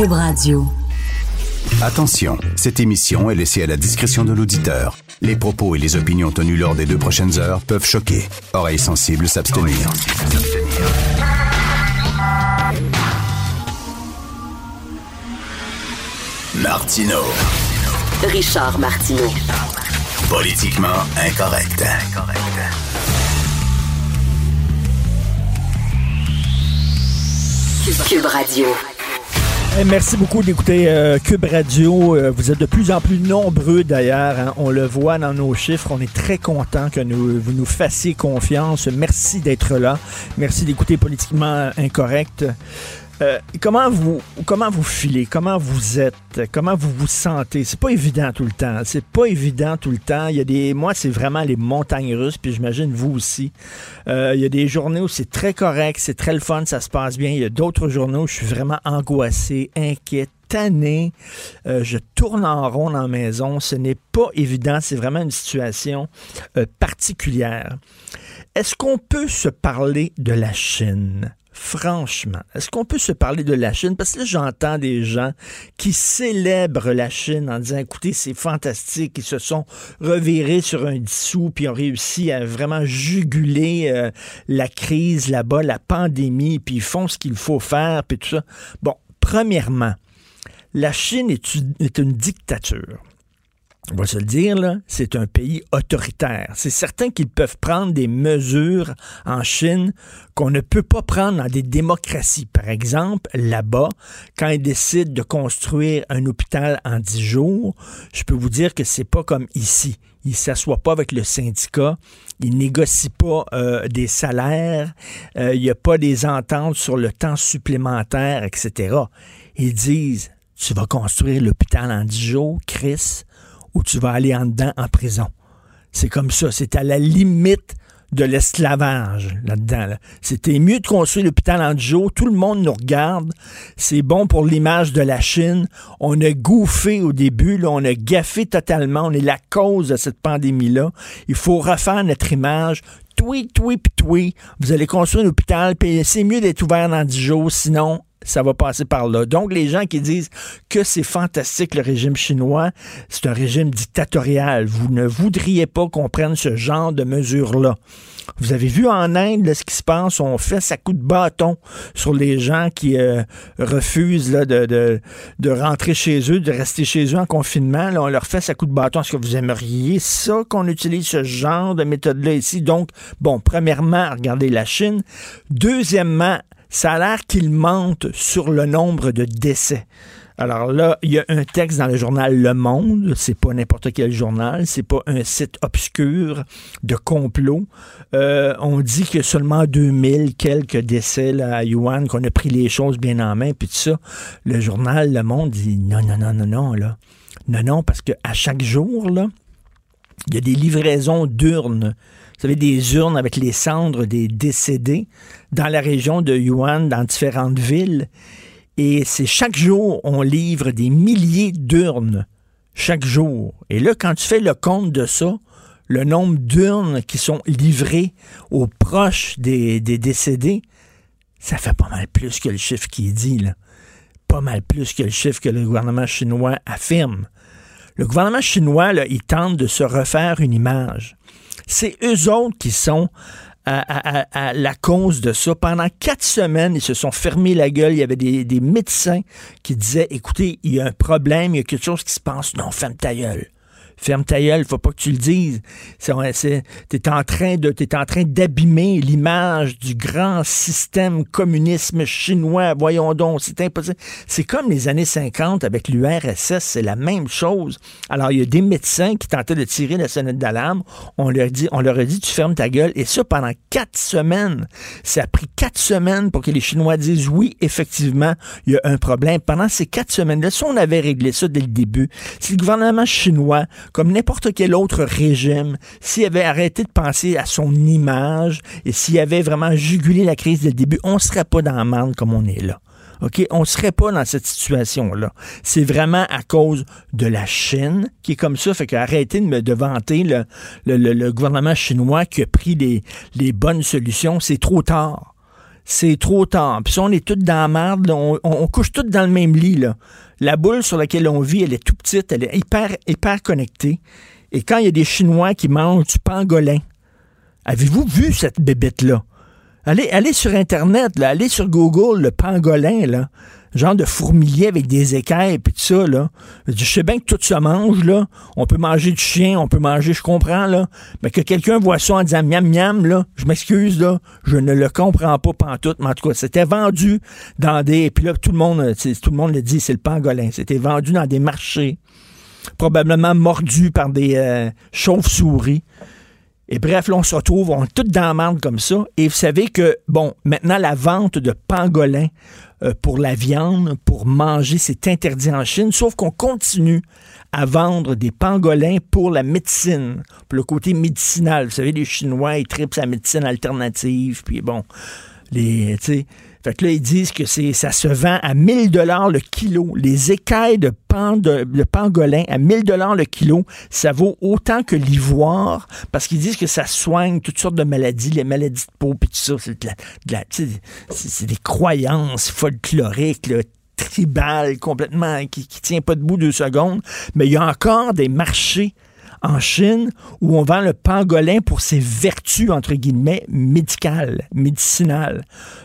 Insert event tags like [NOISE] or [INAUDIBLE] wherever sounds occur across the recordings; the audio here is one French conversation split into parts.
Cube Radio. Attention, cette émission est laissée à la discrétion de l'auditeur. Les propos et les opinions tenues lors des deux prochaines heures peuvent choquer. Oreilles sensibles s'abstenir. Martino. Richard Martineau. Politiquement incorrect. Cube Radio. Eh, Merci beaucoup d'écouter euh, Cube Radio. Euh, vous êtes de plus en plus nombreux d'ailleurs. hein. On le voit dans nos chiffres. On est très content que vous nous fassiez confiance. Merci d'être là. Merci d'écouter Politiquement Incorrect. Euh, comment vous comment vous filez, comment vous êtes, comment vous vous sentez? C'est pas évident tout le temps. C'est pas évident tout le temps. Il y a des moi c'est vraiment les montagnes russes puis j'imagine vous aussi. Euh, il y a des journées où c'est très correct, c'est très le fun, ça se passe bien. Il y a d'autres journées où je suis vraiment angoissé, inquiet, tanné. Euh, je tourne en rond dans maison. Ce n'est pas évident. C'est vraiment une situation euh, particulière. Est-ce qu'on peut se parler de la Chine? Franchement, est-ce qu'on peut se parler de la Chine? Parce que là, j'entends des gens qui célèbrent la Chine en disant, écoutez, c'est fantastique, ils se sont revirés sur un dissous, puis ont réussi à vraiment juguler euh, la crise là-bas, la pandémie, puis ils font ce qu'il faut faire, puis tout ça. Bon, premièrement, la Chine est une, est une dictature on va se le dire, c'est un pays autoritaire. C'est certain qu'ils peuvent prendre des mesures en Chine qu'on ne peut pas prendre dans des démocraties. Par exemple, là-bas, quand ils décident de construire un hôpital en dix jours, je peux vous dire que c'est pas comme ici. Ils s'assoient pas avec le syndicat, ils négocient pas euh, des salaires, euh, il n'y a pas des ententes sur le temps supplémentaire, etc. Ils disent, tu vas construire l'hôpital en dix jours, Chris, ou tu vas aller en dedans en prison. C'est comme ça. C'est à la limite de l'esclavage là-dedans. là. C'était mieux de construire l'hôpital en jours. Tout le monde nous regarde. C'est bon pour l'image de la Chine. On a gouffé au début. On a gaffé totalement. On est la cause de cette pandémie-là. Il faut refaire notre image. Toui, toui, puis toui. Vous allez construire un hôpital. Puis c'est mieux d'être ouvert dans dix jours. Sinon, ça va passer par là. Donc, les gens qui disent que c'est fantastique le régime chinois, c'est un régime dictatorial. Vous ne voudriez pas qu'on prenne ce genre de mesures-là. Vous avez vu en Inde ce qui se passe, on fait ça coup de bâton sur les gens qui euh, refusent là, de, de, de rentrer chez eux, de rester chez eux en confinement. On leur fait ça coup de bâton. Est-ce que vous aimeriez ça qu'on utilise ce genre de méthode-là ici? Donc, bon, premièrement, regardez la Chine. Deuxièmement, ça a l'air qu'il mentent sur le nombre de décès. Alors là, il y a un texte dans le journal Le Monde, c'est pas n'importe quel journal, c'est pas un site obscur de complot. Euh, on dit que seulement 2000 quelques décès là, à Yuan, qu'on a pris les choses bien en main, puis tout ça. Le journal Le Monde dit non, non, non, non, non, là. Non, non, parce que à chaque jour, là, il y a des livraisons d'urnes. Vous savez, des urnes avec les cendres des décédés dans la région de Yuan, dans différentes villes. Et c'est chaque jour, on livre des milliers d'urnes. Chaque jour. Et là, quand tu fais le compte de ça, le nombre d'urnes qui sont livrées aux proches des, décédés, ça fait pas mal plus que le chiffre qui est dit, là. Pas mal plus que le chiffre que le gouvernement chinois affirme. Le gouvernement chinois, là, il tente de se refaire une image. C'est eux autres qui sont à, la cause de ça. Pendant quatre semaines, ils se sont fermés la gueule. Il y avait des, des médecins qui disaient, écoutez, il y a un problème, il y a quelque chose qui se passe. Non, ferme ta gueule. Ferme ta gueule, faut pas que tu le dises. Tu es en train de, t'es en train d'abîmer l'image du grand système communisme chinois. Voyons donc, c'est impossible. C'est comme les années 50 avec l'URSS, c'est la même chose. Alors, il y a des médecins qui tentaient de tirer la sonnette d'alarme. On leur dit, on leur a dit, tu fermes ta gueule. Et ça, pendant quatre semaines. Ça a pris quatre semaines pour que les Chinois disent oui, effectivement, il y a un problème. Pendant ces quatre semaines-là, si on avait réglé ça dès le début, si le gouvernement chinois, comme n'importe quel autre régime, s'il avait arrêté de penser à son image et s'il avait vraiment jugulé la crise dès le début, on serait pas dans la merde comme on est là. On ne serait pas dans cette situation-là. C'est vraiment à cause de la Chine qui est comme ça. Fait qu'arrêtez de me de vanter le, le, gouvernement chinois qui a pris les, bonnes solutions. C'est trop tard. C'est trop tard. Puis si on est tous dans la merde, on, on, couche tous dans le même lit. La boule sur laquelle on vit, elle est tout petite, elle est hyper, hyper connectée. Et quand il y a des Chinois qui mangent du pangolin, avez-vous vu cette bébête-là? Allez, allez sur Internet, allez sur Google, le pangolin, là. Genre de fourmilier avec des écailles et tout ça, là. Je sais bien que tout se mange, là. On peut manger du chien, on peut manger, je comprends, là. Mais que quelqu'un voit ça en disant miam miam, je m'excuse, là. Je ne le comprends pas pantoute, mais en tout cas, c'était vendu dans des. Puis là, tout le monde, le dit, c'est le pangolin. C'était vendu dans des marchés. Probablement mordu par des euh, chauves-souris. Et bref, là, on se retrouve, on est tous dans merde comme ça. Et vous savez que, bon, maintenant, la vente de pangolins euh, pour la viande, pour manger, c'est interdit en Chine, sauf qu'on continue à vendre des pangolins pour la médecine, pour le côté médicinal. Vous savez, les Chinois, ils tripent sa médecine alternative, puis bon, les, tu sais, fait que là, ils disent que c'est, ça se vend à 1000 dollars le kilo. Les écailles de, pan, de, pangolin à 1000 dollars le kilo, ça vaut autant que l'ivoire parce qu'ils disent que ça soigne toutes sortes de maladies, les maladies de peau, puis tout ça. C'est, de la, c'est, des croyances folkloriques, là, tribales, complètement, qui, qui tient pas debout deux secondes. Mais il y a encore des marchés en Chine où on vend le pangolin pour ses vertus, entre guillemets, médicales, médicinales.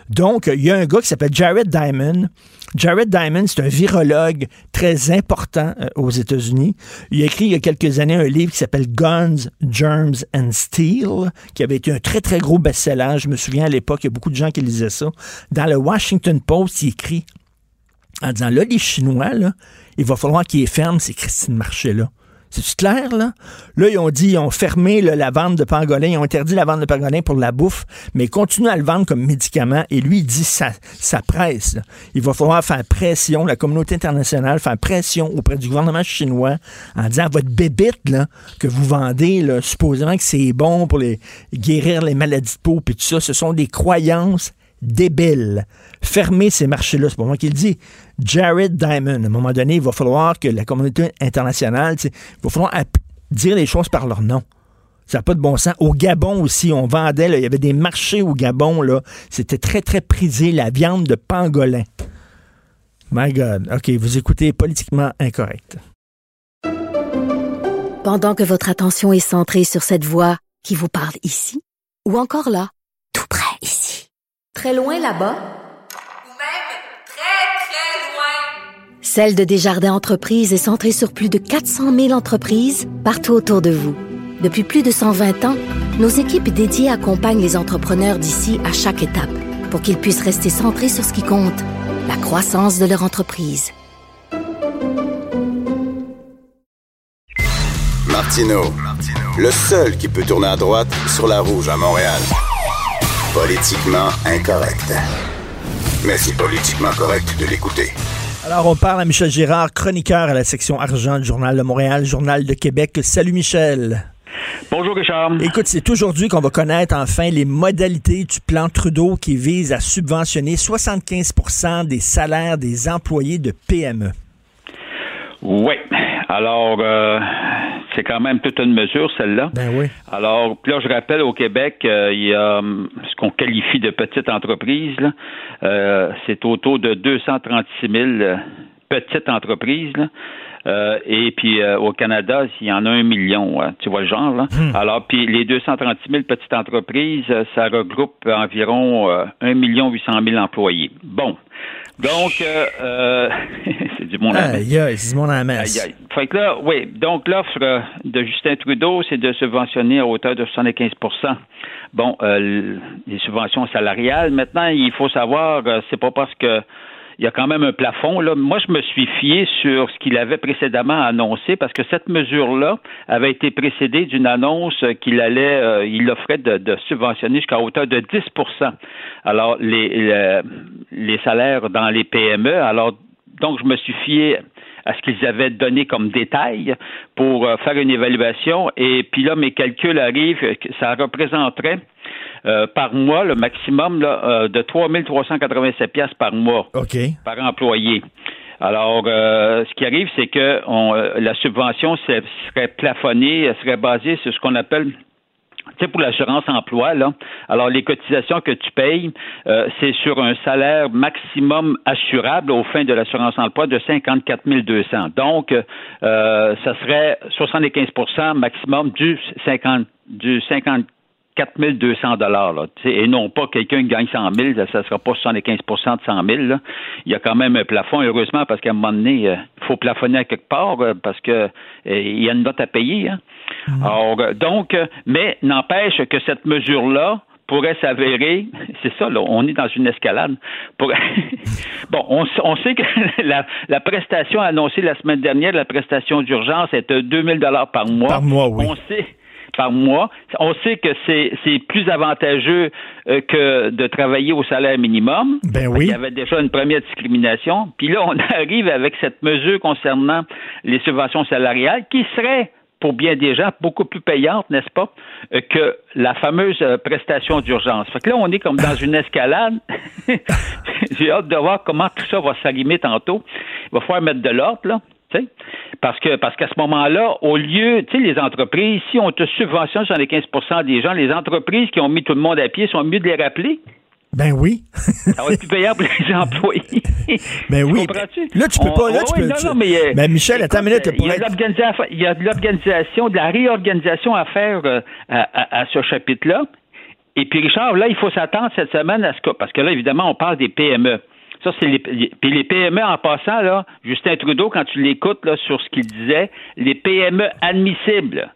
Donc, il y a un gars qui s'appelle Jared Diamond. Jared Diamond, c'est un virologue très important euh, aux États-Unis. Il a écrit il y a quelques années un livre qui s'appelle Guns, Germs and Steel, qui avait été un très, très gros best-seller. Je me souviens à l'époque, il y a beaucoup de gens qui lisaient ça. Dans le Washington Post, il écrit en disant, là, les Chinois, il va falloir qu'ils ferment ces Christine Marché-là. C'est clair, là? Là, ils ont dit, ils ont fermé la vente de pangolin, ils ont interdit la vente de pangolin pour la bouffe, mais ils continuent à le vendre comme médicament. Et lui, il dit, ça, ça presse. Il va falloir faire pression, la communauté internationale, faire pression auprès du gouvernement chinois en disant, votre bébite, là, que vous vendez, là, supposément que c'est bon pour les, guérir les maladies de peau, puis tout ça, ce sont des croyances débile. Fermer ces marchés-là, c'est pas moi qui le dis. Jared Diamond, à un moment donné, il va falloir que la communauté internationale, il va falloir dire les choses par leur nom. Ça n'a pas de bon sens. Au Gabon aussi, on vendait, il y avait des marchés au Gabon, là. C'était très, très prisé, la viande de pangolin. My God. OK, vous écoutez politiquement incorrect. Pendant que votre attention est centrée sur cette voix qui vous parle ici, ou encore là, tout près Très loin là-bas? Ou même très, très loin? Celle de Desjardins Entreprises est centrée sur plus de 400 000 entreprises partout autour de vous. Depuis plus de 120 ans, nos équipes dédiées accompagnent les entrepreneurs d'ici à chaque étape pour qu'ils puissent rester centrés sur ce qui compte, la croissance de leur entreprise. Martino, le seul qui peut tourner à droite sur la rouge à Montréal. Politiquement incorrect. Mais c'est politiquement correct de l'écouter. Alors, on parle à Michel Girard, chroniqueur à la section argent du Journal de Montréal, Journal de Québec. Salut Michel. Bonjour Richard. Écoute, c'est aujourd'hui qu'on va connaître enfin les modalités du plan Trudeau qui vise à subventionner 75% des salaires des employés de PME. Oui. Alors, euh, c'est quand même toute une mesure, celle-là. Ben oui. Alors, là, je rappelle, au Québec, euh, il y a hum, ce qu'on qualifie de petite entreprise. Euh, c'est autour de 236 000 petites entreprises. et puis au Canada, il y en a un million, hein. tu vois le genre. Là? Hmm. Alors, puis les 236 000 petites entreprises, ça regroupe environ 1 800 000 employés. Bon, donc, euh, euh, [LAUGHS] c'est du monde à Aïe, aïe, c'est du monde à la Fait que là, oui, donc l'offre de Justin Trudeau, c'est de subventionner à hauteur de 75% bon, euh, les subventions salariales. Maintenant, il faut savoir, euh, c'est pas parce que il y a quand même un plafond. Là. Moi, je me suis fié sur ce qu'il avait précédemment annoncé parce que cette mesure-là avait été précédée d'une annonce qu'il allait, euh, il offrait de, subventionner jusqu'à hauteur de 10 Alors, les, les salaires dans les PME. Alors, donc, je me suis fié à ce qu'ils avaient donné comme détail pour euh, faire une évaluation. Et puis là, mes calculs arrivent, ça représenterait euh, par mois le maximum là, euh, de 3 387 pièces par mois par employé. Alors, ce qui arrive, c'est que la subvention serait plafonnée, serait basée sur ce qu'on appelle tu sais, pour l'assurance emploi, là, alors les cotisations que tu payes, euh, c'est sur un salaire maximum assurable au fin de l'assurance emploi de 54 200. Donc, euh, ça serait 75% maximum du 50 du 50 4200 dollars et non pas quelqu'un qui gagne 100 000, ça ne sera pas 75% de 100 000. Là. Il y a quand même un plafond, heureusement, parce qu'à un moment donné, il euh, faut plafonner à quelque part parce que il y a une note à payer. Hein. Alors, euh, donc, mais n'empêche que cette mesure-là pourrait s'avérer, [LAUGHS] c'est ça, là, on est dans une escalade. [LAUGHS] bon, on, sait que [LAUGHS] la, prestation annoncée la semaine dernière, la prestation d'urgence, est de 2000 dollars par mois. Par mois, oui. On sait, par mois. On sait que c'est plus avantageux euh, que de travailler au salaire minimum. Ben oui. Il y avait déjà une première discrimination. Puis là, on [LAUGHS] arrive avec cette mesure concernant les subventions salariales qui serait pour bien des gens, beaucoup plus payante, n'est-ce pas, euh, que la fameuse euh, prestation d'urgence. Fait que là, on est comme dans une escalade. [LAUGHS] J'ai hâte de voir comment tout ça va s'arrimer tantôt. Il va falloir mettre de l'ordre, là. Parce que parce qu'à ce moment-là, au lieu, tu sais, les entreprises, si on te subventionne sur les 15% des gens, les entreprises qui ont mis tout le monde à pied sont mieux de les rappeler. Ben oui. ça va être plus payant pour les employés. [LAUGHS] Ben oui. Là, tu peux pas. Là, tu peux, non, non, mais, euh, ben, Michel, attends une minute. Il y a de l'organisation, de la réorganisation à faire euh, à, à, ce chapitre-là. Et puis, Richard, là, il faut s'attendre cette semaine à ce que. Parce que là, évidemment, on parle des PME. Ça, c'est les, puis les PME en passant, là, Justin Trudeau, quand tu l'écoutes là, sur ce qu'il disait, les PME admissibles.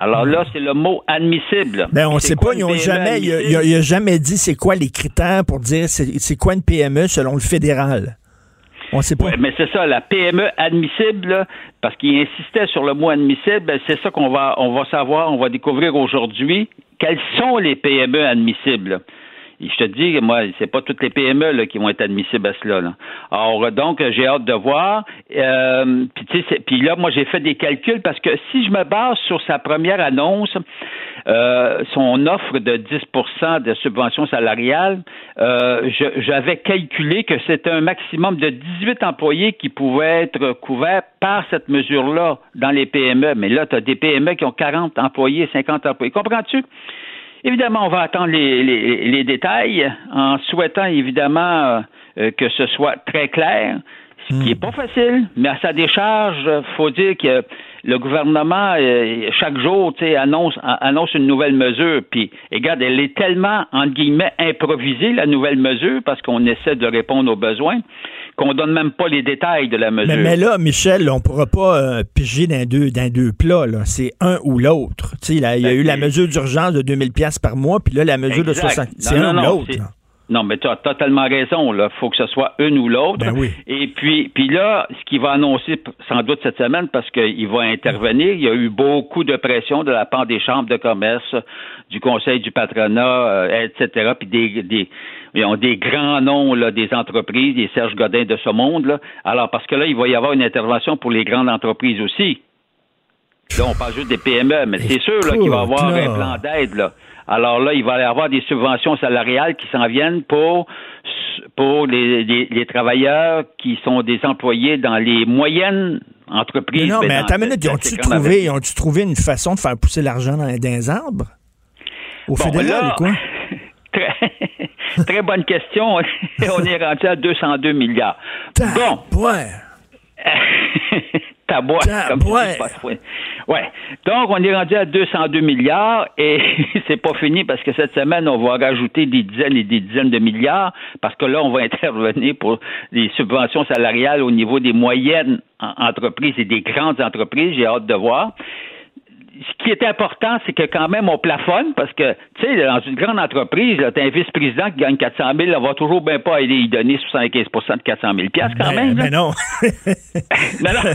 Alors là, c'est le mot admissible. Ben, on sait pas, ils ont jamais, il a, jamais dit c'est quoi les critères pour dire c'est quoi une PME selon le fédéral. On sait pas. Ouais, mais c'est ça, la PME admissible, parce qu'il insistait sur le mot admissible, ben, c'est ça qu'on va, on va savoir, on va découvrir aujourd'hui. Quelles sont les PME admissibles? Je te dis, moi, c'est pas toutes les PME là, qui vont être admissibles à cela. Là. Alors, donc, j'ai hâte de voir. Euh, puis, là, moi, j'ai fait des calculs parce que si je me base sur sa première annonce, euh, son offre de 10% de subvention salariale, euh, j'avais calculé que c'était un maximum de 18 employés qui pouvaient être couverts par cette mesure-là dans les PME. Mais là, tu as des PME qui ont 40 employés, 50 employés. Comprends-tu? Évidemment, on va attendre les, détails en souhaitant évidemment euh, que ce soit très clair, ce qui n'est hmm. pas facile, mais à sa décharge, il faut dire que le gouvernement, euh, chaque jour, annonce, annonce une nouvelle mesure. Puis, regarde, elle est tellement, entre guillemets, improvisée, la nouvelle mesure, parce qu'on essaie de répondre aux besoins qu'on donne même pas les détails de la mesure. Mais, là, Michel, on pourra pas euh, piger dans deux, dans deux plats. C'est un ou l'autre. Il y a eu la mesure d'urgence de 2000 pièces par mois, puis là, la mesure de 60. C'est un ou l'autre. Non, mais tu as totalement raison. Il faut que ce soit une ou l'autre. Ben Et puis, puis là, ce qu'il va annoncer sans doute cette semaine, parce qu'il va intervenir, il y a eu beaucoup de pression de la part des chambres de commerce, du Conseil du patronat, euh, etc., puis des, des, ils ont des grands noms là, des entreprises, des Serge Godin de ce monde. Là. Alors, parce que là, il va y avoir une intervention pour les grandes entreprises aussi. Là, on parle juste des PME, mais c'est sûr qu'il va y avoir un plan d'aide. Là. Alors là, il va y avoir des subventions salariales qui s'en viennent pour pour les, travailleurs qui sont des employés dans les moyennes entreprises. non, mais attends une minute, ont-tu trouvé, ont trouvé une façon de faire pousser l'argent dans, les arbres? Au fédéral, quoi? [LAUGHS] [LAUGHS] Très, bonne question. [LAUGHS] On est rendu à 202 milliards. Bon. tabois. [LAUGHS] Comme ouais. ouais. Donc, on est rendu à 202 milliards et c'est pas fini parce que cette semaine, on va rajouter des dizaines et des dizaines de milliards parce que là, on va intervenir pour des subventions salariales au niveau des moyennes entreprises et des grandes entreprises. J'ai hâte de voir ce qui est important, c'est que quand même on plafonne parce que, tu sais, dans une grande entreprise, tu as un vice-président qui gagne 400 000, on va toujours bien pas aller y donner 75% de 400 000 quand ben, même. Mais non. [LAUGHS] non, non.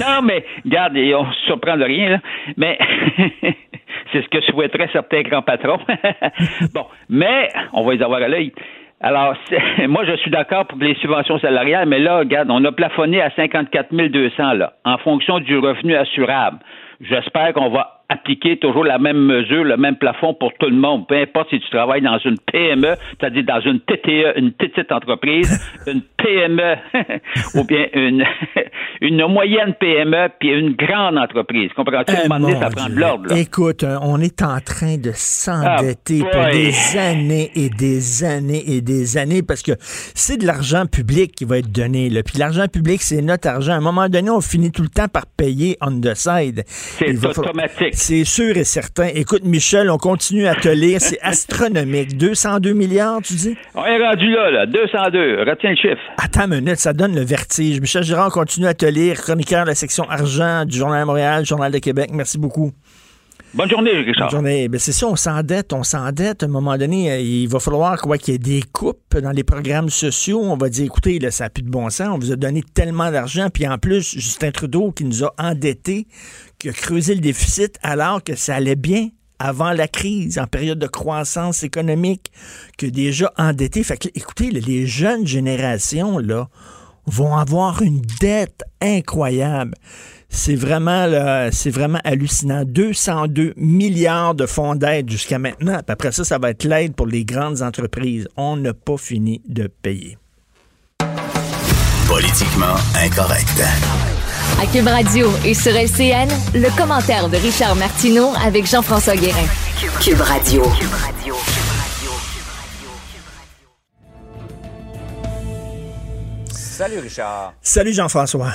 non, mais regarde, on se surprend de rien, là. Mais [LAUGHS] c'est ce que souhaiteraient certains grands patrons. [LAUGHS] bon, mais on va les avoir à l'œil. Alors, [LAUGHS] moi, je suis d'accord pour les subventions salariales, mais là, regarde, on a plafonné à 54 200 là, en fonction du revenu assurable. J'espère qu'on va appliquer toujours la même mesure, le même plafond pour tout le monde. Peu importe si tu travailles dans une PME, c'est-à-dire dans une TTE, une petite entreprise, [LAUGHS] une PME [LAUGHS] ou bien une, [LAUGHS] une moyenne PME puis une grande entreprise. Comprends-tu? Eh, ça prend de l'ordre. Écoute, euh, on est en train de s'endetter ah, pour des années et des années et des années parce que c'est de l'argent public qui va être donné. Là. Puis l'argent public, c'est notre argent. À un moment donné, on finit tout le temps par payer on the side. C'est automatique. C'est sûr et certain. Écoute, Michel, on continue à te lire. C'est astronomique. 202 milliards, tu dis? On est rendu là, là. 202. Retiens le chiffre. Attends une minute, ça donne le vertige. Michel Girard continue à te lire. Chroniqueur de la section argent du Journal de Montréal, Journal de Québec. Merci beaucoup. Bonne journée, Richard. Bonne journée. Ben, c'est ça, on s'endette, on s'endette. À un moment donné, euh, il va falloir quoi, qu'il y ait des coupes dans les programmes sociaux. On va dire, écoutez, ça n'a plus de bon sens. On vous a donné tellement d'argent. Puis en plus, Justin Trudeau qui nous a endettés, qui a creusé le déficit alors que ça allait bien avant la crise, en période de croissance économique, que déjà endettés. Fait que, écoutez, les jeunes générations, là, vont avoir une dette incroyable. C'est vraiment, c'est vraiment hallucinant. 202 milliards de fonds d'aide jusqu'à maintenant. après ça, ça va être l'aide pour les grandes entreprises. On n'a pas fini de payer. Politiquement incorrect. À Cube Radio et sur LCN, le commentaire de Richard Martineau avec Jean-François Guérin. Cube Radio. Salut Richard. Salut Jean-François.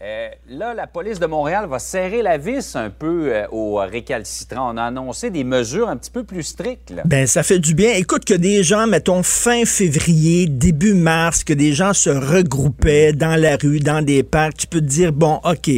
Euh, là, la police de Montréal va serrer la vis un peu euh, aux récalcitrants. On a annoncé des mesures un petit peu plus strictes. Ben, ça fait du bien. Écoute, que des gens, mettons, fin février, début mars, que des gens se regroupaient dans la rue, dans des parcs, tu peux te dire, bon, OK,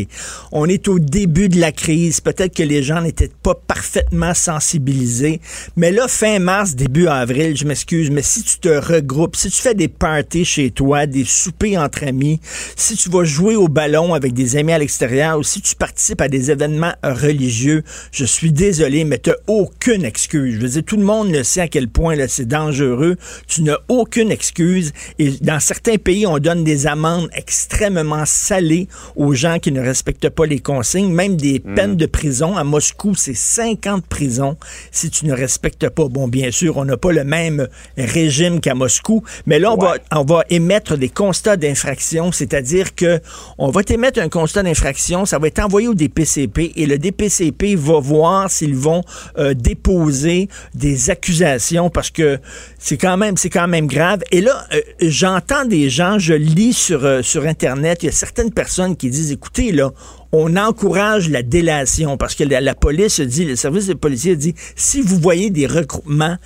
on est au début de la crise. Peut-être que les gens n'étaient pas parfaitement sensibilisés. Mais là, fin mars, début avril, je m'excuse, mais si tu te regroupes, si tu fais des parties chez toi, des soupers entre amis, si tu vas jouer au ballon, avec des amis à l'extérieur ou si tu participes à des événements religieux, je suis désolé, mais tu n'as aucune excuse. Je veux dire, tout le monde le sait à quel point c'est dangereux. Tu n'as aucune excuse. Et dans certains pays, on donne des amendes extrêmement salées aux gens qui ne respectent pas les consignes, même des hmm. peines de prison. À Moscou, c'est 50 prisons si tu ne respectes pas. Bon, bien sûr, on n'a pas le même régime qu'à Moscou, mais là, on, va, on va émettre des constats d'infraction, c'est-à-dire que on va mettre un constat d'infraction, ça va être envoyé au DPCP et le DPCP va voir s'ils vont euh, déposer des accusations parce que c'est quand même c'est quand même grave. Et là, euh, j'entends des gens, je lis sur euh, sur internet, il y a certaines personnes qui disent écoutez là, on encourage la délation parce que la, la police dit, le service des policiers dit si vous voyez des regroupements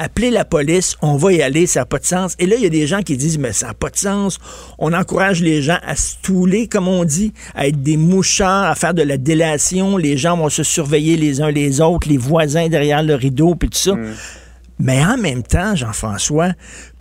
appelez la police, on va y aller, ça n'a pas de sens. Et là, il y a des gens qui disent, mais ça n'a pas de sens. On encourage les gens à se touler, comme on dit, à être des mouchards, à faire de la délation. Les gens vont se surveiller les uns les autres, les voisins derrière le rideau, puis tout ça. Mm. Mais en même temps, Jean-François,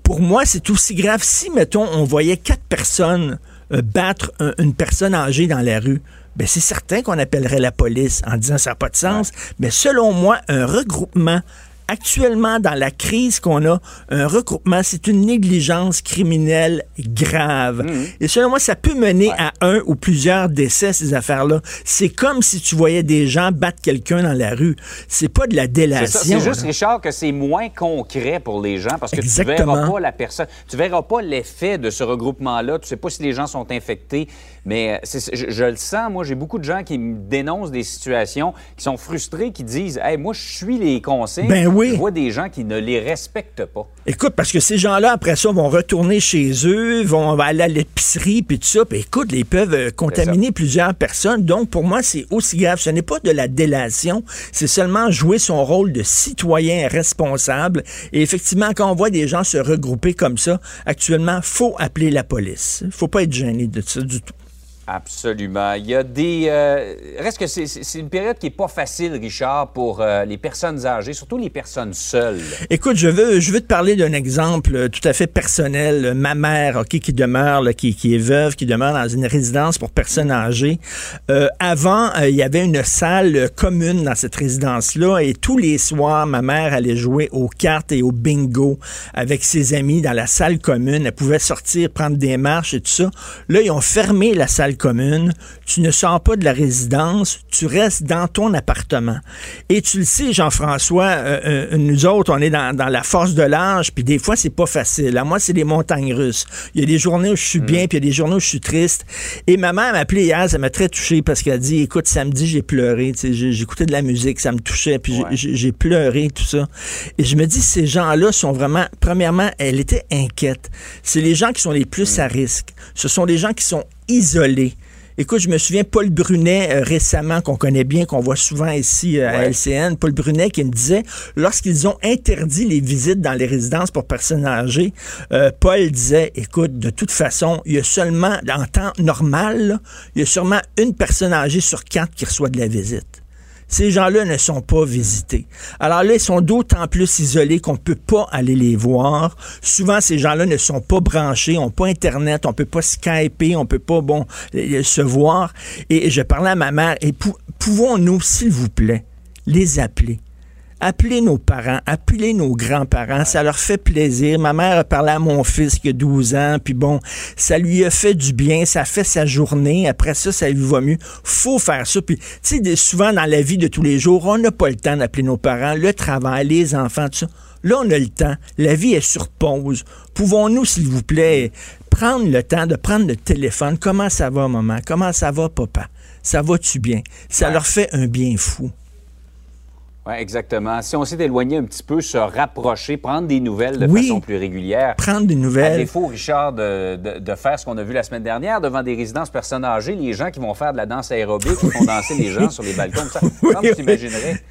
pour moi, c'est aussi grave si, mettons, on voyait quatre personnes euh, battre une personne âgée dans la rue. Ben, c'est certain qu'on appellerait la police en disant ça n'a pas de sens. Mais selon moi, un regroupement actuellement, dans la crise qu'on a, un regroupement, c'est une négligence criminelle grave. Mhm. Et selon moi, ça peut mener à un ou plusieurs décès, ces affaires-là. C'est comme si tu voyais des gens battre quelqu'un dans la rue. C'est pas de la délation. C'est juste, Richard, que c'est moins concret pour les gens parce que tu verras pas la personne, tu verras pas l'effet de ce regroupement-là. Tu sais pas si les gens sont infectés. Mais euh, je, le sens, moi, j'ai beaucoup de gens qui me dénoncent des situations, qui sont frustrés, qui disent Hey, moi, je suis les consignes. Ben Je vois des gens qui ne les respectent pas. Écoute, parce que ces gens-là, après ça, vont retourner chez eux, vont aller à l'épicerie, puis tout ça. Puis écoute, ils peuvent euh, contaminer plusieurs personnes. Donc, pour moi, c'est aussi grave. Ce n'est pas de la délation, c'est seulement jouer son rôle de citoyen responsable. Et effectivement, quand on voit des gens se regrouper comme ça, actuellement, faut appeler la police. faut pas être gêné de ça du tout. Absolument. Il y a des. Euh, reste que c'est une période qui n'est pas facile, Richard, pour euh, les personnes âgées, surtout les personnes seules. Écoute, je veux, je veux te parler d'un exemple euh, tout à fait personnel. Ma mère, OK, qui demeure, qui, qui, est veuve, qui demeure dans une résidence pour personnes âgées. avant, il y avait une salle commune dans cette résidence-là et tous les soirs, ma mère allait jouer aux cartes et au bingo avec ses amis dans la salle commune. Elle pouvait sortir, prendre des marches et tout ça. Là, ils ont fermé la salle commune, tu ne sors pas de la résidence, tu restes dans ton appartement. Et tu le sais, Jean-François, euh, euh, nous autres, on est dans, la force de l'âge, puis des fois, c'est pas facile. À moi, c'est les montagnes russes. Il y a des journées où je suis bien, mm. puis il y a des journées où je suis triste. Et ma mère m'a appelé hier, ça m'a très touché parce qu'elle a dit, écoute, samedi, j'ai pleuré, j'écoutais de la musique, ça me touchait, puis j'ai pleuré, tout ça. Et je me dis, ces gens-là sont vraiment, premièrement, elle était inquiète. C'est les gens qui sont les plus mm. à risque. Ce sont les gens qui sont isolés. Écoute, je me souviens Paul Brunet euh, récemment, qu'on connaît bien, qu'on voit souvent ici euh, à LCN, Paul Brunet qui me disait, lorsqu'ils ont interdit les visites dans les résidences pour personnes âgées, euh, Paul disait, écoute, de toute façon, il y a seulement, en temps normal, il y a sûrement une personne âgée sur quatre qui reçoit de la visite. Ces gens-là ne sont pas visités. Alors là, ils sont d'autant plus isolés qu'on ne peut pas aller les voir. Souvent, ces gens-là ne sont pas branchés, n'ont pas Internet, on peut pas Skyper, on peut pas, bon, se voir. Et je parlais à ma mère, et pouvons-nous, s'il vous plaît, les appeler? Appelez nos parents, appelez nos grands-parents, ça leur fait plaisir. Ma mère a parlé à mon fils qui a 12 ans, puis bon, ça lui a fait du bien, ça fait sa journée. Après ça, ça lui va mieux. Faut faire ça. Puis, tu sais, souvent dans la vie de tous les jours, on n'a pas le temps d'appeler nos parents, le travail, les enfants, tout ça. Là, on a le temps. La vie est sur pause. Pouvons-nous, s'il vous plaît, prendre le temps de prendre le téléphone? Comment ça va, maman? Comment ça va, papa? Ça va-tu bien? Ça leur fait un bien fou. Oui, exactement. Si on s'est éloigné un petit peu, se rapprocher, prendre des nouvelles de façon plus régulière. Prendre des nouvelles. À défaut, Richard, de, de, faire ce qu'on a vu la semaine dernière devant des résidences personnes âgées, les gens qui vont faire de la danse aérobique, qui vont danser les gens sur les balcons. Ça, [LAUGHS] comment tu t'imaginerais?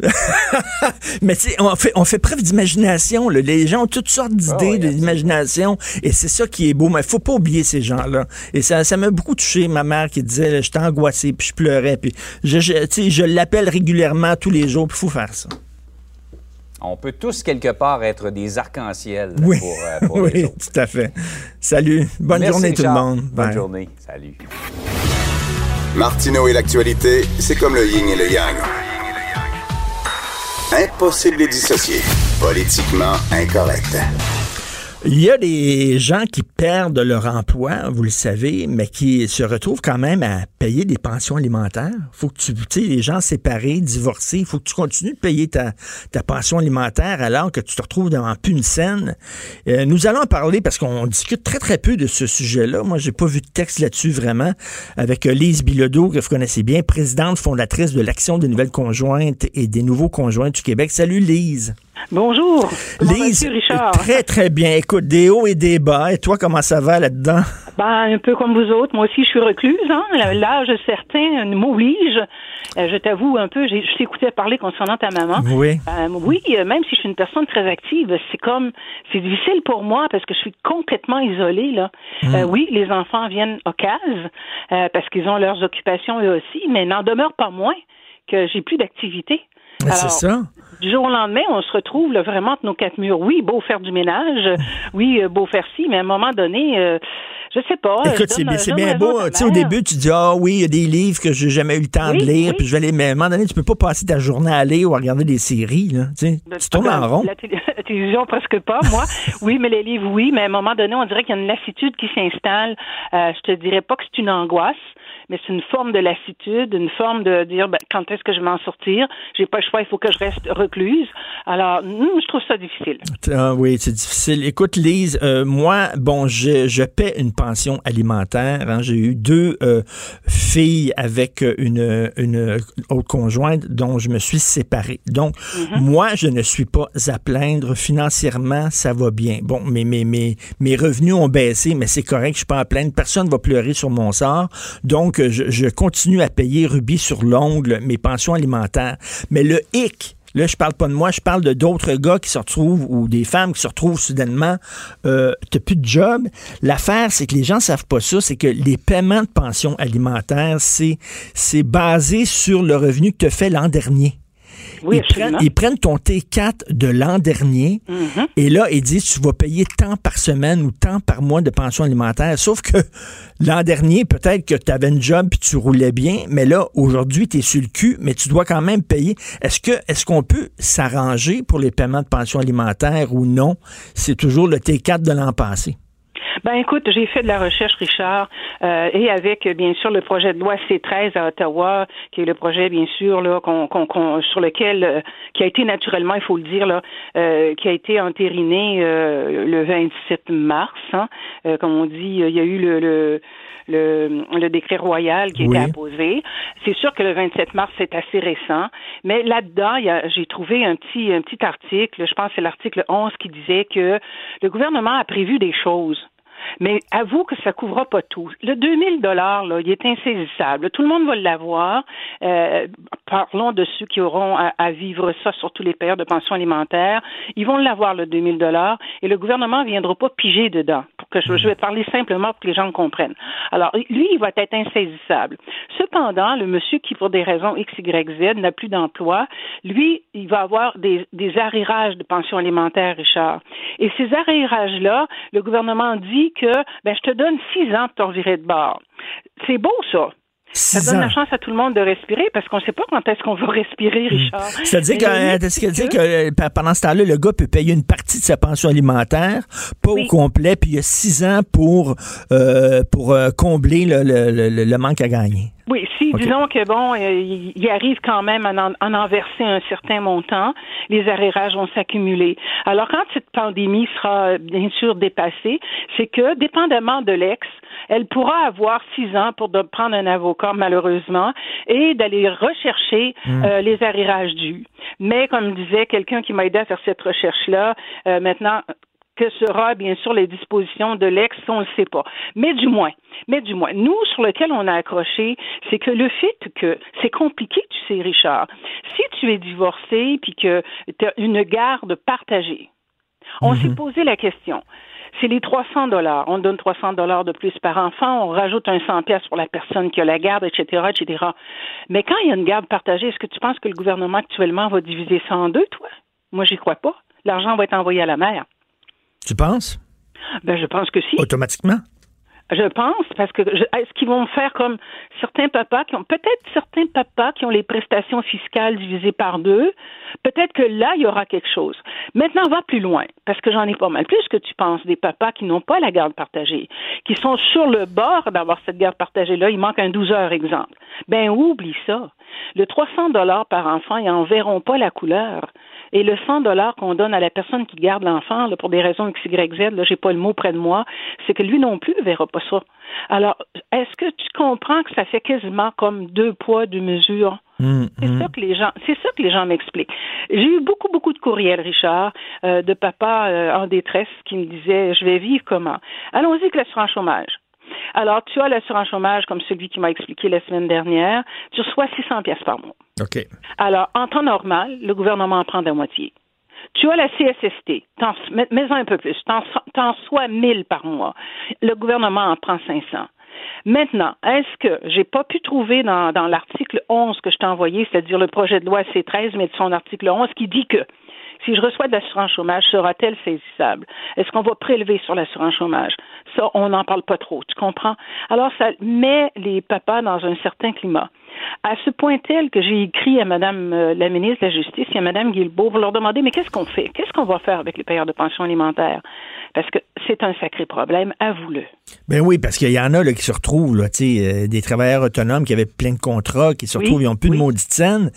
[LAUGHS] Mais tu sais, on fait, on fait preuve d'imagination. Les gens ont toutes sortes d'idées, ah d'imagination. Et c'est ça qui est beau. Mais il faut pas oublier ces gens-là. Et ça, ça m'a beaucoup touché, ma mère qui disait, j'étais angoissé, puis je pleurais. Puis je, je, je l'appelle régulièrement tous les jours, puis faut faire ça. On peut tous quelque part être des arcs-en-ciel oui. pour, euh, pour [LAUGHS] oui, tout à fait. Salut. Bonne journée tout le monde. Bonne journée. Salut. Martineau et l'actualité, c'est comme le yin et le yang. Impossible de dissocier. Politiquement incorrect. Il y a des gens qui perdent leur emploi, vous le savez, mais qui se retrouvent quand même à payer des pensions alimentaires. Faut que tu, tu sais, les gens séparés, divorcés, faut que tu continues de payer ta, ta, pension alimentaire alors que tu te retrouves devant plus scène. Euh, nous allons en parler parce qu'on discute très très peu de ce sujet-là. Moi, j'ai pas vu de texte là-dessus vraiment avec euh, Lise Bilodeau que vous connaissez bien, présidente fondatrice de l'Action des nouvelles conjointes et des nouveaux conjoints du Québec. Salut Lise. Bonjour. Lise, Richard? très, très bien. Écoute, des hauts et des bas. Et toi, comment ça va là-dedans? Ben, un peu comme vous autres. Moi aussi, je suis recluse. Hein? L'âge certain m'oblige. Euh, je t'avoue un peu, je t'écoutais parler concernant ta maman. Oui. Euh, oui, euh, même si je suis une personne très active, c'est comme, c'est difficile pour moi parce que je suis complètement isolée, là. Hmm. oui, les enfants viennent au cases parce qu'ils ont leurs occupations eux aussi, mais n'en demeure pas moins que j'ai plus d'activité. C'est ça du jour au lendemain, on se retrouve là, vraiment entre nos quatre murs. Oui, beau faire du ménage, oui, euh, beau faire ci, mais à un moment donné, euh, je sais pas. Écoute, c'est bien beau. Tu sais, au début, tu dis, ah oui, il y a des livres que j'ai jamais eu le temps de lire, puis je vais aller. Mais à un moment donné, tu peux pas passer ta journée à lire ou à regarder des séries, là. Tu, sais, ben, tu tournes en rond. [LAUGHS] La, télévision, presque pas, moi. [LAUGHS] oui, mais les livres, oui, mais à un moment donné, on dirait qu'il y a une lassitude qui s'installe. Euh, je te dirais pas que c'est une angoisse mais c'est une forme de lassitude, une forme de dire ben, quand est-ce que je vais m'en sortir? J'ai pas le choix, il faut que je reste recluse. Alors, je trouve ça difficile. Ah, oui, c'est difficile. Écoute, Lise, euh, moi, bon, je, je paie une pension alimentaire. Hein. J'ai eu deux euh, filles avec une, une autre conjointe dont je me suis séparé. Donc, mm-hmm. moi, je ne suis pas à plaindre. Financièrement, ça va bien. Bon, mes, mes, mes, mes revenus ont baissé, mais c'est correct, je suis pas à plaindre. Personne ne va pleurer sur mon sort. Donc, je, je continue à payer rubis sur l'ongle mes pensions alimentaires. Mais le hic, Là, je parle pas de moi, je parle de d'autres gars qui se retrouvent ou des femmes qui se retrouvent soudainement, euh, t'as plus de job. L'affaire, c'est que les gens savent pas ça, c'est que les paiements de pension alimentaire, c'est c'est basé sur le revenu que tu fait l'an dernier ils, prennent, ton T4 de l'an dernier mm-hmm. et là, ils disent tu vas payer tant par semaine ou tant par mois de pension alimentaire. Sauf que [LAUGHS] l'an dernier, peut-être que tu avais une job puis tu roulais bien, mais là, aujourd'hui, tu es sur le cul, mais tu dois quand même payer. Est-ce que est-ce qu'on peut s'arranger pour les paiements de pension alimentaire ou non? C'est toujours le T4 de l'an passé. Ben écoute, j'ai fait de la recherche, Richard, euh, et avec bien sûr le projet de loi C13 à Ottawa, qui est le projet bien sûr là qu'on, sur lequel euh, qui a été naturellement, il faut le dire là, euh, qui a été entériné le 27 mars. Hein, comme on dit, il y a eu le, le le, décret royal qui été apposé. C'est sûr que le 27 mars, c'est assez récent, mais là-dedans, j'ai trouvé un petit, un petit article, je pense que c'est l'article 11 qui disait que le gouvernement a prévu des choses mais avoue que ça couvre pas tout. Le 2000 dollars, là, il est insaisissable. Tout le monde va l'avoir. Euh, parlons de ceux qui auront à, vivre ça, surtout les payeurs de pension alimentaire. Ils vont l'avoir, le 2000 dollars, et le gouvernement ne viendra pas piger dedans. Pour que je, je, vais parler simplement pour que les gens comprennent. Alors, lui, il va être insaisissable. Cependant, le monsieur qui, pour des raisons X, Y, Z, n'a plus d'emploi, lui, il va avoir des, des arrérages de pension alimentaire, Richard. Et ces arrérages-là, le gouvernement dit que ben, je te donne six ans pour te revirer de bord. C'est beau, ça. Ça donne la chance à tout le monde de respirer parce qu'on ne sait pas quand est-ce qu'on va respirer, hmm. Richard. C'est-à-dire que, euh, que, euh, pendant ce temps-là, le gars peut payer une partie de sa pension alimentaire, pas au complet, puis il y a six ans pour, euh, pour combler le, le, le, manque à gagner. Oui, si disons que bon, il arrive quand même à en, en, verser un certain montant, les arrérages vont s'accumuler. Alors quand cette pandémie sera bien sûr dépassée, c'est que dépendamment de l'ex, elle pourra avoir six ans pour de prendre un avocat, malheureusement, et d'aller rechercher hmm. euh, les arrérages dus. Mais, comme disait quelqu'un qui m'a aidé à faire cette recherche-là, euh, maintenant, que sera bien sûr les dispositions de l'ex, on ne le sait pas. Mais du moins, mais du moins, nous sur lequel on a accroché, c'est que le fait que c'est compliqué, tu sais, Richard. Si tu es divorcé puis que tu as une garde partagée, on s'est mhm. posé la question c'est les 300 dollars. On donne 300 dollars de plus par enfant, on rajoute un 100 pièces pour la personne qui a la garde, etc., etc. Mais quand il y a une garde partagée, est-ce que tu penses que le gouvernement actuellement va diviser ça en deux, toi? Moi, j'y crois pas. L'argent va être envoyé à la mère. Tu penses? Ben, je pense que si. Automatiquement? Je pense, parce que est-ce qu'ils vont faire comme certains papas qui ont peut-être certains papas qui ont les prestations fiscales divisées par deux, peut-être que là il y aura quelque chose. Maintenant, va plus loin, parce que j'en ai pas mal plus que tu penses des papas qui n'ont pas la garde partagée, qui sont sur le bord d'avoir cette garde partagée là, il manque un 12 heures exemple. Ben oublie ça. Le 300 dollars par enfant, ils en verront pas la couleur. Et le 100 dollars qu'on donne à la personne qui garde l'enfant, pour des raisons X, Y, Z, là, j'ai pas le mot près de moi, c'est que lui non plus ne verra pas ça. Alors, est-ce que tu comprends que ça fait quasiment comme deux poids, deux mesures? Mmh, c'est mmh. ça que les gens, c'est ça que les gens m'expliquent. J'ai eu beaucoup, beaucoup de courriels, Richard, euh, de papas euh, en détresse qui me disaient, je vais vivre comment? Allons-y avec l'assurance chômage. Alors, tu as l'assurance chômage comme celui qui m'a expliqué la semaine dernière, tu reçois 600 pièces par mois. OK. Alors, en temps normal, le gouvernement en prend la moitié. Tu as la CSST, mets-en un peu plus, t'en, t'en sois 1000 par mois. Le gouvernement en prend 500. Maintenant, est-ce que j'ai pas pu trouver dans, dans l'article 11 que je t'ai envoyé, c'est-à-dire le projet de loi C13, mais de son article 11, qui dit que si je reçois de l'assurance chômage, sera-t-elle saisissable? Est-ce qu'on va prélever sur l'assurance chômage? Ça, on n'en parle pas trop, tu comprends? Alors, ça met les papas dans un certain climat. À ce point tel que j'ai écrit à Madame euh, la ministre de la Justice et à Madame Guilbeault pour leur demander mais qu'est-ce qu'on fait? Qu'est-ce qu'on va faire avec les payeurs de pension alimentaire? Parce que c'est un sacré problème, avoue-le. Ben oui, parce qu'il y en a là, qui se retrouvent, là, euh, des travailleurs autonomes qui avaient plein de contrats, qui se retrouvent, ils n'ont plus de maudite scène.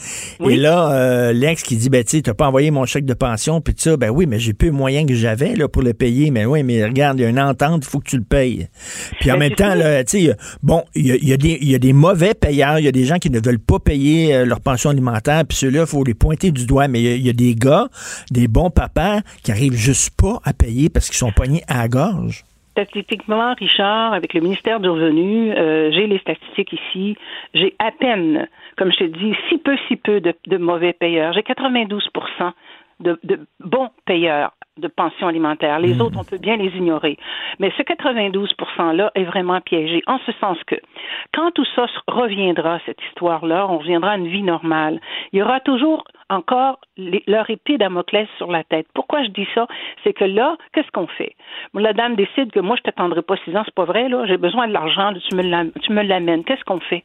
Et là, euh, l'ex qui dit, ben tu n'as pas envoyé mon chèque de pension, puis ça, ben oui, mais j'ai plus de moyens que j'avais là, pour le payer. Mais oui, mais regarde, il y a une entente, il faut que tu le payes. Puis en ben, même temps, là, bon, il y a, y a, des mauvais payeurs, il y a des gens qui ne veulent pas payer euh, leur pension alimentaire, puis ceux-là, il faut les pointer du doigt. Mais il y, a des gars, des bons papas, qui arrivent juste pas à payer parce qu'ils sont poignés à la gorge. Statistiquement, Richard, avec le ministère du Revenu, euh, j'ai les statistiques ici. J'ai à peine, comme je te dis, si peu, si peu de, mauvais payeurs. J'ai 92 de, de bons payeurs de pension alimentaire. Les hmm. autres, on peut bien les ignorer. Mais ce 92 %-là est vraiment piégé, en ce sens que quand tout ça reviendra, cette histoire-là, on reviendra à une vie normale. Il y aura toujours encore leur épée Damoclès sur la tête. Pourquoi je dis ça? C'est que là, qu'est-ce qu'on fait? La dame décide que moi, je t'attendrai pas six ans, c'est pas vrai, là. J'ai besoin de l'argent, tu me l'amènes. Qu'est-ce qu'on fait?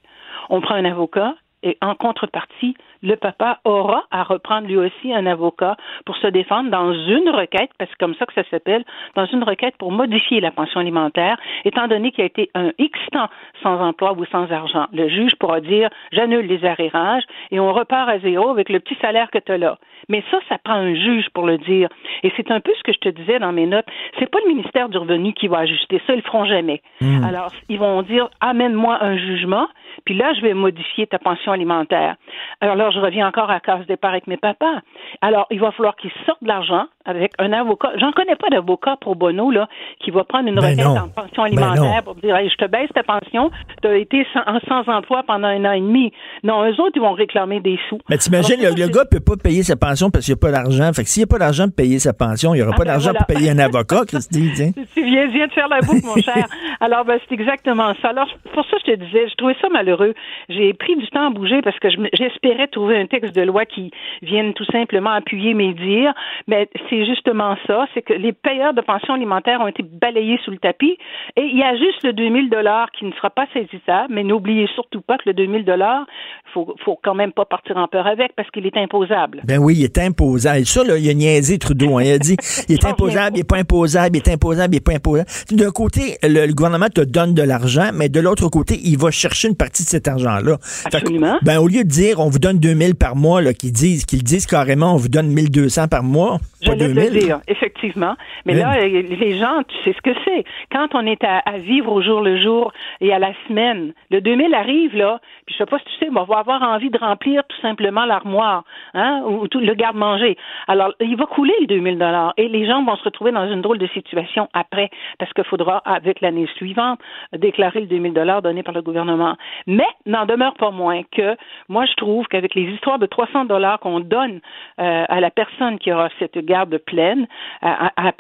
On prend un avocat, et en contrepartie, le papa aura à reprendre lui aussi un avocat pour se défendre dans une requête, parce que comme ça que ça s'appelle, dans une requête pour modifier la pension alimentaire, étant donné qu'il a été un X temps sans emploi ou sans argent. Le juge pourra dire j'annule les arrérages et on repart à zéro avec le petit salaire que tu as là. Mais ça, ça prend un juge pour le dire. Et c'est un peu ce que je te disais dans mes notes. C'est pas le ministère du Revenu qui va ajuster ça, ils le feront jamais. Hmm. Alors, ils vont dire amène-moi un jugement, puis là, je vais modifier ta pension alimentaire. Alors je reviens encore à case départ avec mes papas. Alors, il va falloir qu'ils sortent de l'argent avec un avocat. J'en connais pas d'avocat pro bono là qui va prendre une ben requête en pension ben alimentaire pour dire je te baisse ta pension, tu as été sans, emploi pendant un an et demi. Non, eux autres, ils vont réclamer des sous. Mais t'imagines, le, le gars peut pas payer sa pension parce qu'il n'y a pas d'argent. Fait que s'il n'y a pas d'argent pour payer sa pension, il n'y aura ah, pas ben d'argent pour payer un avocat, [LAUGHS] Christy. tu viens, viens de faire la boucle, mon cher. Alors, ben, c'est exactement ça. Alors, pour ça, je te disais, je trouvais ça malheureux. J'ai pris du temps à bouger parce que j'espérais trouver un texte de loi qui vienne tout simplement appuyer mes dires. Mais c'est justement ça, c'est que les payeurs de pension alimentaire ont été balayés sous le tapis et il y a juste le 2000 dollars qui ne sera pas saisissable, mais n'oubliez surtout pas que le 2000 dollars, faut, faut quand même pas partir en peur avec parce qu'il est imposable. Ben oui, il est imposable. Ça, là, il a niaisé Trudeau. Hein. Il a dit, il est [LAUGHS] imposable, il n'est pas imposable, il est imposable, il n'est pas imposable. D'un côté, le, gouvernement te donne de l'argent, mais de l'autre côté, il va chercher une partie de cet argent-là. Absolument. ben, au lieu de dire, on vous donne 2000 par mois, qu'ils disent, qu'ils disent carrément, on vous donne 1200 par mois, pas 2000. Le dire, effectivement. Mais là, les gens, tu sais ce que c'est. Quand on est à, vivre au jour le jour et à la semaine, le 2000 arrive, là, puis je sais pas si tu sais, on va avoir envie de remplir tout simplement l'armoire, hein, ou tout le garde-manger. Alors, il va couler le 2000 dollars et les gens vont se retrouver dans une drôle de situation après, parce qu'il faudra, avec l'année suivante, déclarer le 2000 dollars donné par le gouvernement. Mais, n'en demeure pas moins que, moi, je trouve qu'avec les histoires de 300 dollars qu'on donne euh, à la personne qui aura cette garde pleine,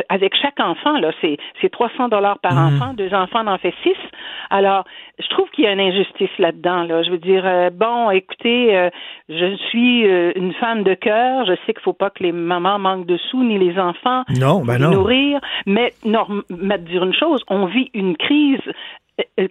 avec chaque enfant, là, c'est, 300 dollars par mmh. enfant, deux enfants en fait six. Alors, je trouve qu'il y a une injustice là-dedans. Là. Je veux dire, euh, bon, écoutez, euh, je suis une femme de cœur. Je sais qu'il faut pas que les mamans manquent de sous ni les enfants non, ben non. nourrir. Mais, non, mais dire une chose, on vit une crise euh,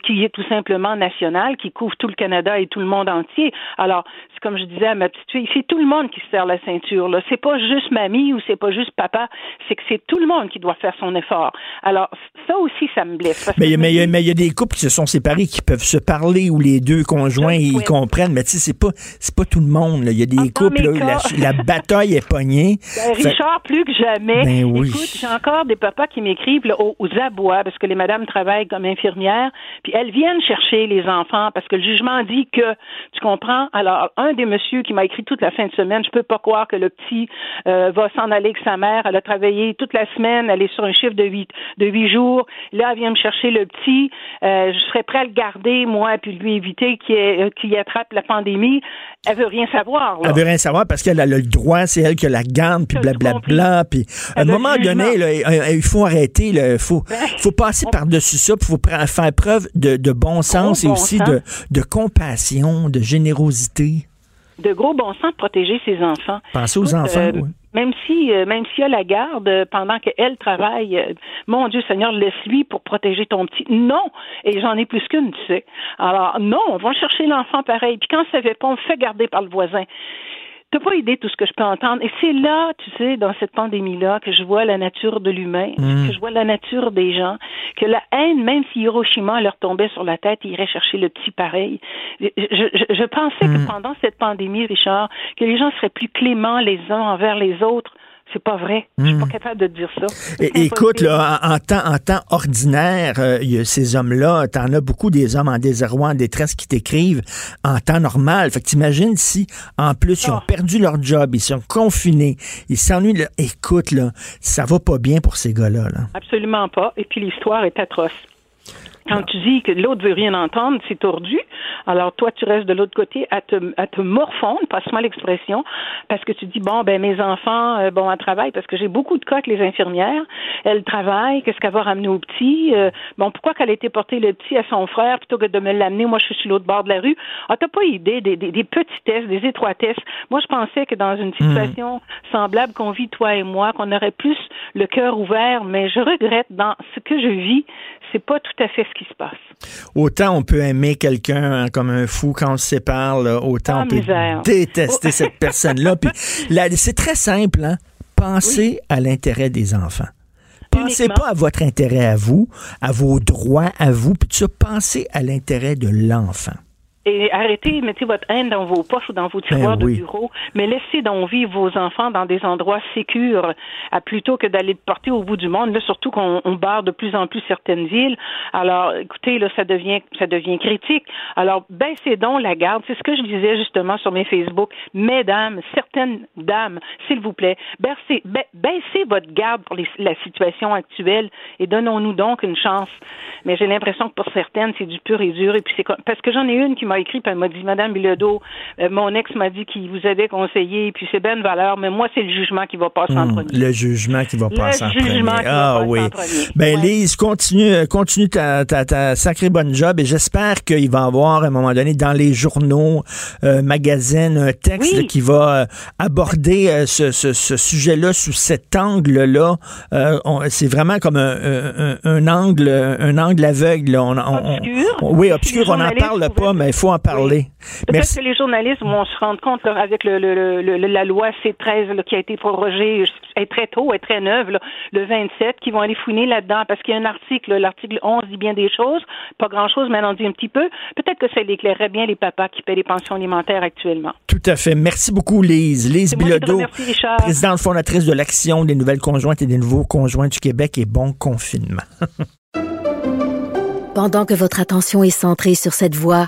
qui est tout simplement national, qui couvre tout le Canada et tout le monde entier. Alors, c'est comme je disais à ma petite fille, c'est tout le monde qui se serre la ceinture. Là, c'est pas juste mamie ou c'est pas juste papa, c'est que c'est tout le monde qui doit faire son effort. Alors, ça aussi, ça me blesse. Mais il y, a des couples qui se sont séparés, qui peuvent se parler ou les deux conjoints ils comprennent. Mais tu sais, c'est pas c'est pas tout le monde. Il y a des couples là, la, bataille est pognée. [LAUGHS] Ben, Richard, plus que jamais. Ben Écoute, j'ai encore des papas qui m'écrivent aux, aux abois parce que les madames travaillent comme infirmières puis elles viennent chercher les enfants parce que le jugement dit que, tu comprends? Alors, un des messieurs qui m'a écrit toute la fin de semaine, je peux pas croire que le petit euh, va s'en aller avec sa mère. Elle a travaillé toute la semaine, elle est sur un chiffre de huit, de huit jours. Là, elle vient me chercher le petit. Euh, je serais prêt à le garder, moi, puis lui éviter qu'il euh, attrape la pandémie. Elle veut rien savoir. Elle veut rien savoir parce qu'elle a le droit, c'est elle qui la garde, puis blablabla. Puis à un moment donné, il faut arrêter. Il faut, ben, faut passer par-dessus ça, il faut faire preuve de, bon sens et aussi De, compassion, de générosité. De gros bon sens de protéger ses enfants. Pensez aux enfants, euh, même si, euh, même s'il y a la garde euh, pendant qu'elle travaille, euh, mon Dieu Seigneur, laisse-lui pour protéger ton petit. Non, et j'en ai plus qu'une, tu sais. Alors non, on va chercher l'enfant pareil. Puis quand ça fait pas, on fait garder par le voisin. T'as pas idée de tout ce que je peux entendre. Et c'est là, tu sais, dans cette pandémie-là, que je vois la nature de l'humain, mm. que je vois la nature des gens, que la haine, même si Hiroshima leur tombait sur la tête, ils iraient chercher le petit pareil. Je, je, pensais que mm. pendant cette pandémie, Richard, que les gens seraient plus cléments les uns envers les autres c'est pas vrai. Je suis pas hmm. capable de dire ça. écoute, là, en, temps, en temps ordinaire, euh, y a ces hommes-là, t'en as beaucoup des hommes en désarroi, en détresse qui t'écrivent en temps normal. Fait que t'imagines si, en plus, ils ont ah. perdu leur job, ils sont confinés, ils s'ennuient. Écoute, là, ça va pas bien pour ces gars-là. Là. Absolument pas. Et puis l'histoire est atroce. Quand tu dis que l'autre veut rien entendre, c'est tordu. Alors toi, tu restes de l'autre côté à te, à te morfondre, passe-moi l'expression, parce que tu dis bon ben mes enfants, euh, bon, elles travaillent parce que j'ai beaucoup de cas avec les infirmières. Elles travaillent, qu'est-ce qu'elle va ramener au petit? Euh, Bon, pourquoi qu'elle a été porter le petit à son frère plutôt que de me l'amener? Moi, je suis sur l'autre bord de la rue. Ah, t'as pas idée des, des, des petitesses, des étroitesses. Moi, je pensais que dans une hmm. situation semblable qu'on vit toi et moi, qu'on aurait plus le cœur ouvert, mais je regrette dans ce que je vis, c'est pas tout à fait ce qui se passe. Autant on peut aimer quelqu'un comme un fou quand on se sépare, autant on peut détester cette personne-là. [LAUGHS] c'est très simple, hein? Pensez à l'intérêt des enfants. Pensez pas à votre intérêt à vous, à vos droits à vous, puis ça, pensez à l'intérêt de l'enfant. Et arrêtez, mettez votre haine dans vos poches ou dans vos tiroirs ben de bureau, mais laissez donc vivre vos enfants dans des endroits sécurs, à plutôt que d'aller porter au bout du monde. Là, surtout qu'on barre de plus en plus certaines villes. Alors, écoutez, là, ça devient, ça devient critique. Alors, baissez donc la garde. C'est ce que je disais justement sur mes Facebook. Mesdames, certaines dames, s'il vous plaît, baissez, baissez votre garde pour la situation actuelle et donnons-nous donc une chance. Mais j'ai l'impression que pour certaines, c'est du pur et dur. Et puis c'est parce que j'en ai une qui m'a écrit, puis elle m'a dit, Madame Bilodeau, euh, mon ex m'a dit qu'il vous avait conseillé, puis c'est bonne valeur, mais moi, c'est le jugement qui va passer en hmm, premier. Le jugement qui va passer en premier. ah oui. Ben, Lise, continue, euh, continue ta, ta, ta, sacrée bonne job et j'espère qu'il va y avoir, à un moment donné, dans les journaux, euh, magazines, un texte qui va aborder ce, ce, ce sujet-là sous cet angle-là. c'est vraiment comme un, un, angle, un angle aveugle. On, obscur. oui, obscur. On n'en parle pas, mais il faut en parler. Peut-être que les journalistes vont se rendre compte avec le, la loi C13 qui a été prorogée est très tôt, est très neuve, le 27, qui vont aller fouiner là-dedans parce qu'il y a un article, l'article 11 dit bien des choses, pas grand-chose, mais on en dit un petit peu. Peut-être que ça éclairerait bien les papas qui paient les pensions alimentaires actuellement. Tout à fait. Merci beaucoup, Lise. Lise Bilodeau, présidente fondatrice de l'Action des nouvelles conjointes et des nouveaux conjoints du Québec et bon confinement. [LAUGHS] Pendant que votre attention est centrée sur cette voix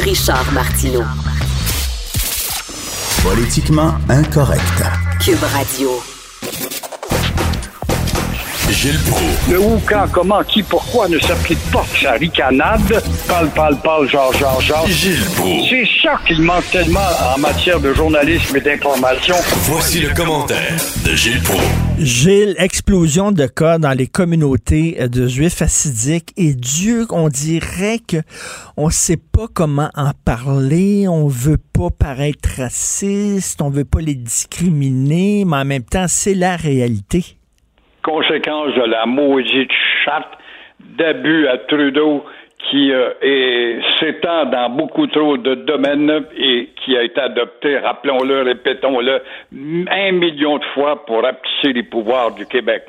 Richard Martineau. Politiquement incorrect. Cube Radio. Gilles Proulx. Le où, quand, comment, qui, pourquoi ne s'applique pas sa ricanade? Parle, parle, parle, genre, genre, genre. Gilles Proulx. C'est ça qu'il manque tellement en matière de journalisme et d'information. Voici le commentaire de Gilles Proulx. Gilles, explosion de cas dans les communautés de juifs assidiques et Dieu, on dirait que on sait pas comment en parler, on veut pas paraître raciste, on veut pas les discriminer, mais en même temps, c'est la réalité conséquence de la maudite charte d'abus à Trudeau qui euh, s'étend dans beaucoup trop de domaines et qui a été adopté, rappelons-le, répétons-le, un million de fois pour rapetisser les pouvoirs du Québec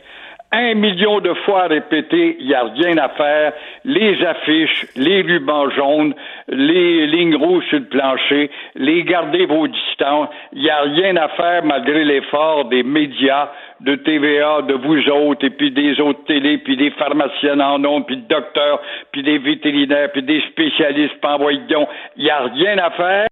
un million de fois répété, il n'y a rien à faire. Les affiches, les rubans jaunes, les lignes rouges sur le plancher, les gardez vos distances. Il n'y a rien à faire malgré l'effort des médias, de TVA, de vous autres, et puis des autres télé, puis des pharmaciens en nom, puis de docteurs, puis des vétérinaires, puis des spécialistes, pas en Il n'y a rien à faire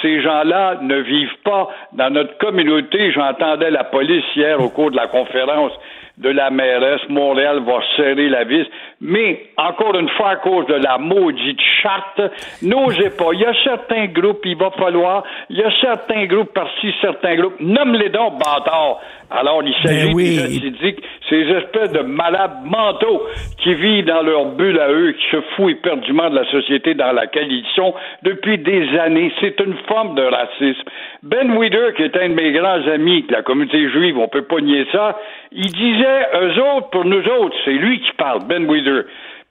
ces gens-là ne vivent pas dans notre communauté. J'entendais la police hier au cours de la conférence de la mairesse. Montréal va serrer la vis. Mais, encore une fois, à cause de la maudite charte, n'osez pas. Il y a certains groupes, il va falloir, il y a certains groupes par-ci, certains groupes. Nomme-les donc, bâtard. Alors, il s'agit ben des ces espèces de malades mentaux qui vivent dans leur bulle à eux, qui se foutent éperdument de la société dans laquelle ils sont depuis des années. C'est une forme de racisme. Ben Weider, qui est un de mes grands amis de la communauté juive, on peut pas nier ça, il disait, eux autres, pour nous autres, c'est lui qui parle, Ben Weider.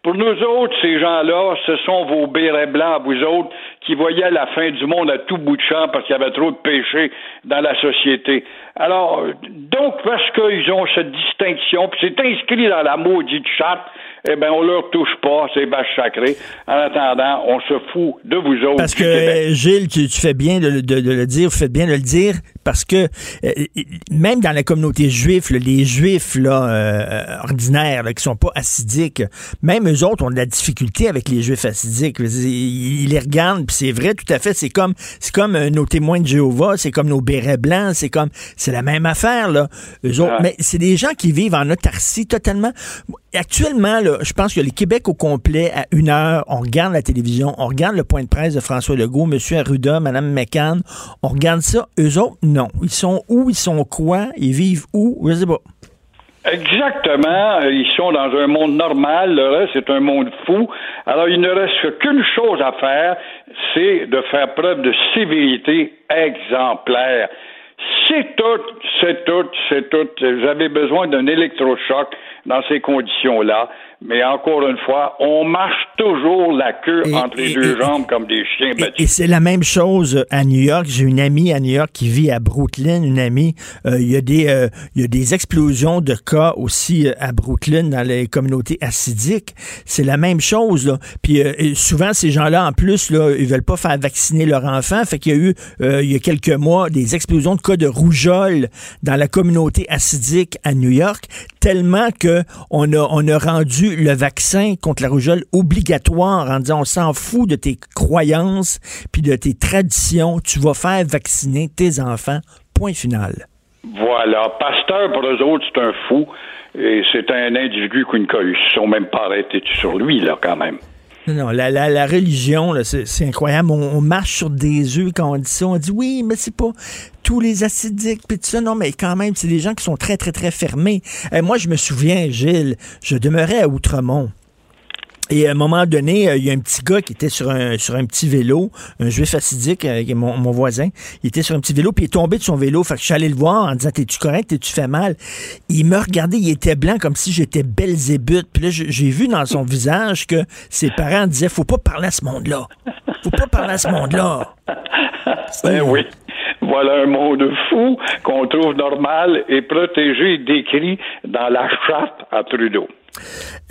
Pour nous autres, ces gens-là, ce sont vos bérets blancs, vous autres, qui voyaient la fin du monde à tout bout de champ parce qu'il y avait trop de péchés dans la société. Alors, donc, parce qu'ils ont cette distinction, puis c'est inscrit dans la maudite charte, eh bien, on leur touche pas, c'est vache sacré. En attendant, on se fout de vous autres. Parce que, Gilles, tu, fais bien de, le dire, vous faites bien de le dire, parce que euh, même dans la communauté juive, les juifs là, euh, ordinaires, là, qui sont pas acidiques, même eux autres ont de la difficulté avec les juifs acidiques. Ils, les regardent, puis c'est vrai, tout à fait, c'est comme c'est comme euh, nos témoins de Jéhovah, c'est comme nos bérets blancs, c'est comme c'est la même affaire, là. Eux autres, mais c'est des gens qui vivent en autarcie totalement. Actuellement, là, je pense que le Québec au complet, à une heure, on regarde la télévision, on regarde le point de presse de François Legault, M. Arruda, Mme McCann, on regarde ça. Eux autres, non. Ils sont où? Ils sont quoi? Ils vivent où? Je sais pas. Exactement. Ils sont dans un monde normal. Le reste, c'est un monde fou. Alors, il ne reste qu'une chose à faire, c'est de faire preuve de civilité exemplaire. C'est tout, c'est tout, c'est tout. Vous avez besoin d'un électrochoc dans ces conditions-là. Mais encore une fois, on marche toujours la queue entre les deux jambes comme des chiens battus. Et, c'est la même chose à New York. J'ai une amie à New York qui vit à Brooklyn, une amie. Euh, il y a des euh, il y a des explosions de cas aussi euh, à Brooklyn dans les communautés acidiques. C'est la même chose. Là. Puis souvent ces gens-là en plus là, ils veulent pas faire vacciner leur enfant. Fait qu'il y a eu il y a quelques mois des explosions de cas de rougeole dans la communauté acidique à New York, tellement que on a on a rendu le vaccin contre la rougeole obligatoire en disant on s'en fout de tes croyances puis de tes traditions, tu vas faire vacciner tes enfants. Point final. Voilà. Pasteur, pour eux autres, c'est un fou. Et c'est un individu qui ne sont même pas arrêtés sur lui, là, quand même. Non, la, la, religion, c'est incroyable. On, marche sur des œufs quand on dit ça. On dit oui, mais c'est pas tous les acidiques, puis tout ça. Non, mais quand même, c'est des gens qui sont très, très, très fermés. Et moi, je me souviens, Gilles, je demeurais à Outremont. Et à un moment donné, euh, il y a un petit gars qui était sur un, sur un petit vélo, un juif acidique, euh, mon, mon voisin. Il était sur un petit vélo, puis il est tombé de son vélo. Fait que je suis allé le voir en disant T'es-tu correct? T'es-tu fait mal? Il me regardait, il était blanc comme si j'étais Belzébuth. Puis là, j'ai vu dans son visage que ses parents disaient Faut pas parler à ce monde-là. Faut pas parler à ce monde-là. [LAUGHS] Ben oui. Voilà un monde fou qu'on trouve normal et protégé décrit dans la charte à Trudeau.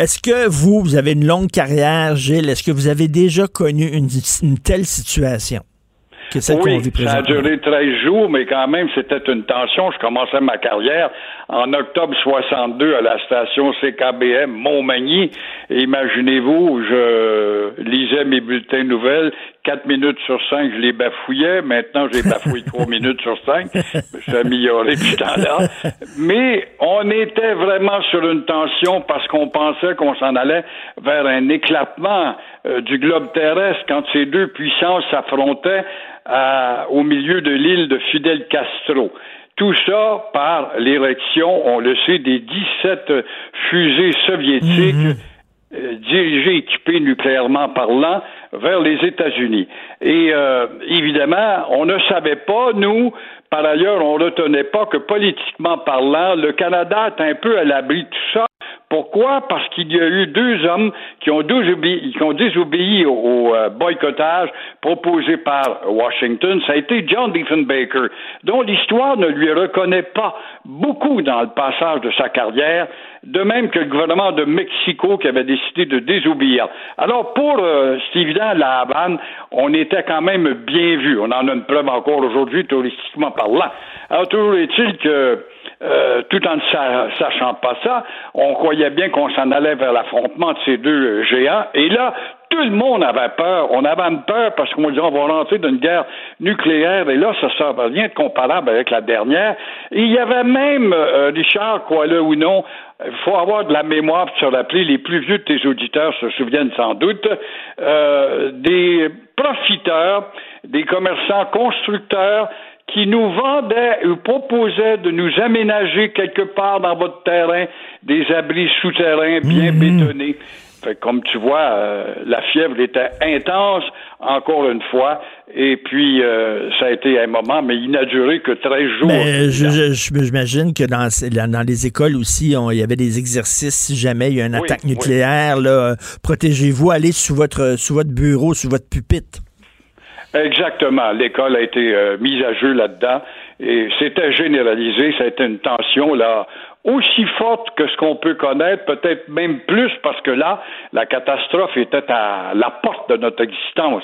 Est-ce que vous, vous avez une longue carrière, Gilles? Est-ce que vous avez déjà connu une, telle situation? Que celle oui, ça a duré 13 jours, mais quand même, c'était une tension. Je commençais ma carrière en octobre 62 à la station CKBM Montmagny. imaginez-vous, je lisais mes bulletins de nouvelles. Quatre minutes sur cinq, je les bafouillais. Maintenant, j'ai bafouillé trois [LAUGHS] minutes sur cinq. Je suis amélioré depuis temps-là. Mais on était vraiment sur une tension parce qu'on pensait qu'on s'en allait vers un éclatement euh, du globe terrestre quand ces deux puissances s'affrontaient au milieu de l'île de Fidel Castro. Tout ça par l'érection, on le sait, des 17 fusées soviétiques mhm. Dirigées, équipées nucléairement parlant, vers les États-Unis. Et euh, évidemment, on ne savait pas, nous, par ailleurs, on ne retenait pas que politiquement parlant, le Canada est un peu à l'abri de tout ça pourquoi? Parce qu'il y a eu deux hommes qui ont désobéi, au, euh, boycottage proposé par Washington. Ça a été John Diefenbaker, dont l'histoire ne lui reconnaît pas beaucoup dans le passage de sa carrière, de même que le gouvernement de Mexico qui avait décidé de désobéir. Alors, pour, euh, c'est évident, la Havane, on était quand même bien vu. On en a une preuve encore aujourd'hui, touristiquement parlant. Alors, toujours est-il que euh, tout en ne sachant pas ça, on croyait bien qu'on s'en allait vers l'affrontement de ces deux géants. Et là, tout le monde avait peur. On avait peur parce qu'on disait on va rentrer dans une guerre nucléaire et là, ça ne sert rien de comparable avec la dernière. Et il y avait même, euh, Richard, quoi le ou non, il faut avoir de la mémoire pour se rappeler, les plus vieux de tes auditeurs se souviennent sans doute, euh, des profiteurs, des commerçants constructeurs qui nous vendaient ou proposaient de nous aménager quelque part dans votre terrain des abris souterrains bien mhm. bétonnés. Fait comme tu vois, euh, la fièvre était intense, encore une fois, et puis euh, ça a été un moment, mais il n'a duré que 13 jours. Mais j'imagine que dans, dans les écoles aussi, il y avait des exercices si jamais il y a une attaque nucléaire. Protégez-vous, allez sous votre, sous votre bureau, sous votre pupitre. Exactement. L'école a été euh, mise à jeu là-dedans et c'était généralisé. Ça a été une tension là aussi forte que ce qu'on peut connaître, peut-être même plus parce que là, la catastrophe était à la porte de notre existence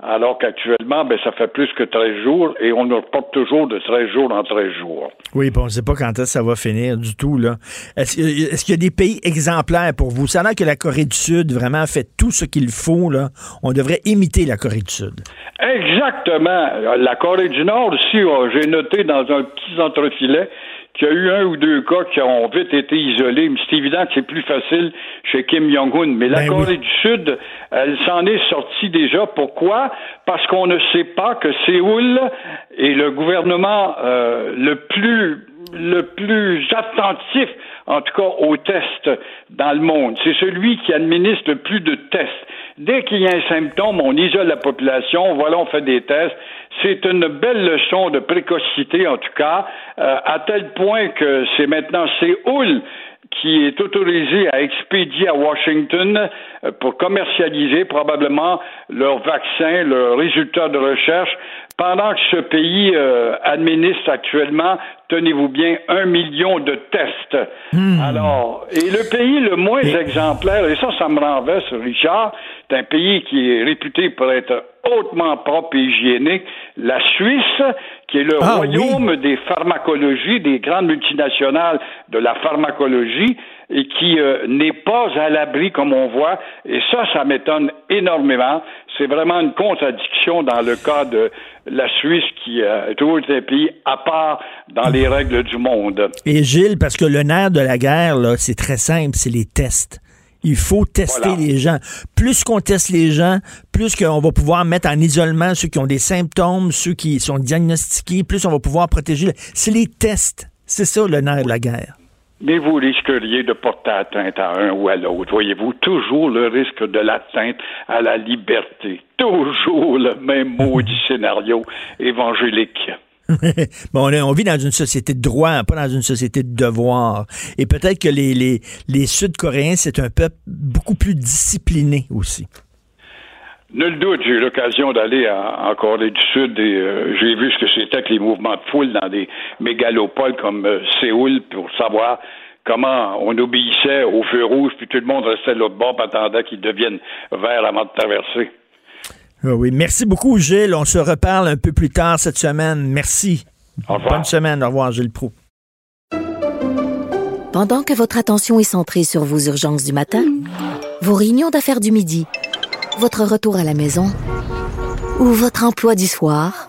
alors qu'actuellement, ben, ça fait plus que 13 jours et on nous reporte toujours de 13 jours en 13 jours. Oui, bon, on ne sait pas quand est-ce que ça va finir du tout. là. Est-ce, qu'il y a des pays exemplaires pour vous? Ça a que la Corée du Sud vraiment fait tout ce qu'il faut. Là. On devrait imiter la Corée du Sud. Exactement. La Corée du Nord, aussi, j'ai noté dans un petit entrefilet, qu'il y a eu un ou deux cas qui ont vite été isolés. Mais c'est évident que c'est plus facile chez Kim Jong-un. Mais la ben Corée du Sud, elle s'en est sortie déjà. Pourquoi? Parce qu'on ne sait pas que Séoul est le gouvernement euh, le plus le plus attentif, en tout cas, aux tests dans le monde. C'est celui qui administre le plus de tests. Dès qu'il y a un symptôme, on isole la population, voilà, on fait des tests. C'est une belle leçon de précocité, en tout cas, euh, à tel point que c'est maintenant Séoul qui est autorisé à expédier à Washington euh, pour commercialiser probablement leurs vaccins, leurs résultats de recherche, pendant que ce pays euh, administre actuellement, tenez-vous bien, un million de tests. Hmm. Alors, et le pays le moins exemplaire, et ça, ça me renverse, Richard, c'est un pays qui est réputé pour être hautement propre et hygiénique, la Suisse, qui est le ah royaume des pharmacologies, des grandes multinationales de la pharmacologie, et qui euh, n'est pas à l'abri, comme on voit. Et ça, ça m'étonne énormément. C'est vraiment une contradiction dans le cas de la Suisse, qui euh, est toujours un pays à part dans les règles du monde. Et Gilles, parce que le nerf de la guerre, c'est très simple, c'est les tests. Il faut tester les gens. Plus qu'on teste les gens, plus qu'on va pouvoir mettre en isolement ceux qui ont des symptômes, ceux qui sont diagnostiqués, plus on va pouvoir protéger. C'est les tests. C'est ça le nerf de la guerre. Mais vous risqueriez de porter atteinte à un ou à l'autre. Voyez-vous, toujours le risque de l'atteinte à la liberté. Toujours le même maudit scénario évangélique. [LAUGHS] on, vit dans une société de droit, pas dans une société de devoir. Et peut-être que les Sud-Coréens, c'est un peuple beaucoup plus discipliné aussi. Nul doute, j'ai eu l'occasion d'aller en, Corée du Sud et euh, j'ai vu ce que c'était que les mouvements de foule dans des mégalopoles comme euh, Séoul pour savoir comment on obéissait au feu rouge, puis tout le monde restait de l'autre bord, attendait qu'il devienne vert avant de traverser. Ah oui, merci beaucoup, Gilles. On se reparle un peu plus tard cette semaine. Merci. Au revoir. Bonne semaine. Au revoir, Gilles Pro. Pendant que votre attention est centrée sur vos urgences du matin, vos réunions d'affaires du midi, votre retour à la maison ou votre emploi du soir,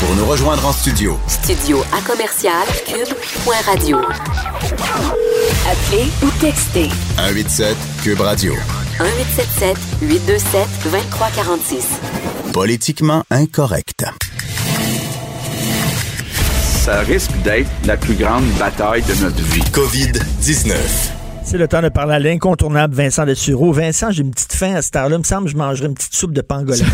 Pour nous rejoindre en studio. Studio à commercial cube.radio. Appelez ou textez. 187 cube radio. 1877 827 2346. Politiquement incorrect ça risque d'être la plus grande bataille de notre vie. COVID-19. C'est le temps de parler à l'incontournable Vincent Dessureau. Vincent, j'ai une petite faim à cette heure-là. Il me semble que je mangerais une petite soupe de pangolin.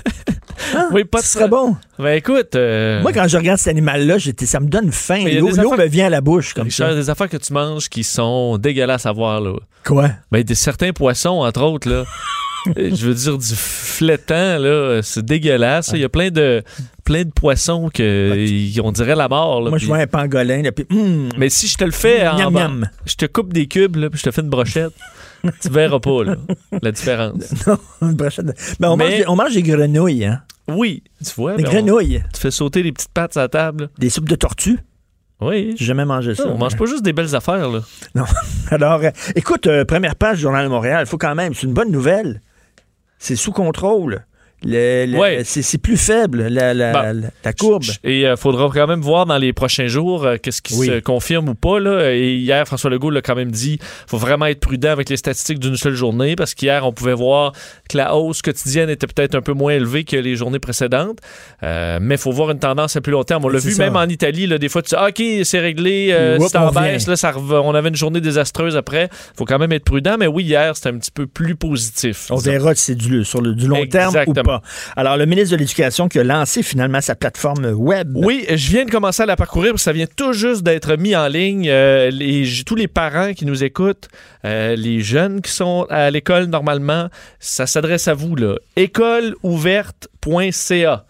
[LAUGHS] Hein? Oui, pas Ce serait bon. Ben écoute. Euh, Moi, quand je regarde cet animal-là, ça me donne faim. L'eau me vient à la bouche comme ça. des affaires que tu manges qui sont dégueulasses à voir. Là. Quoi? Ben, des, certains poissons, entre autres. là. [LAUGHS] je veux dire, du flétan, là, c'est dégueulasse. Il y a plein de, plein de poissons que on dirait la mort. Moi, je vois un pangolin. Là, puis, hum, Mais si je te le fais en miam. je te coupe des cubes, là, puis je te fais une brochette, [LAUGHS] tu verras pas là, la différence. [LAUGHS] non, une prochaine- Ben, on, Mais- mange des, on mange des grenouilles, hein? Oui, tu vois. Des ben, on- grenouilles. tu fais sauter les petites pattes à la table. Des soupes de tortue? Oui. J'ai jamais mangé ça. on mange pas juste des belles affaires. Là. Non. [LAUGHS] Alors, euh, écoute, euh, première page du Journal de Montréal, il faut quand même, c'est une bonne nouvelle. C'est sous contrôle. Ouais. c'est, plus faible, la, la- Bah, la- courbe. Et il faudra quand même voir dans les prochains jours euh, qu'est-ce qui Oui. se confirme ou pas. Là. Et hier, François Legault l'a quand même dit faut vraiment être prudent avec les statistiques d'une seule journée parce qu'hier, on pouvait voir que la hausse quotidienne était peut-être un peu moins élevée que les journées précédentes. Euh, mais il faut voir une tendance à plus long terme. On l'a vu ça. même en Italie. Là, des fois, tu dis ah, OK, c'est réglé, euh, c'est en baisse. Là, ça rev- on avait une journée désastreuse après. faut quand même être prudent. Mais oui, hier, c'était un petit peu plus positif. On verra si c'est du, sur le, du long terme ou Exactement. Alors, le ministre de l'Éducation qui a lancé finalement sa plateforme web. Oui, je viens de commencer à la parcourir ça vient tout juste d'être mis en ligne. Euh, tous les parents qui nous écoutent, euh, les jeunes qui sont à l'école normalement, ça s'adresse à vous. là. Écoleouverte.ca.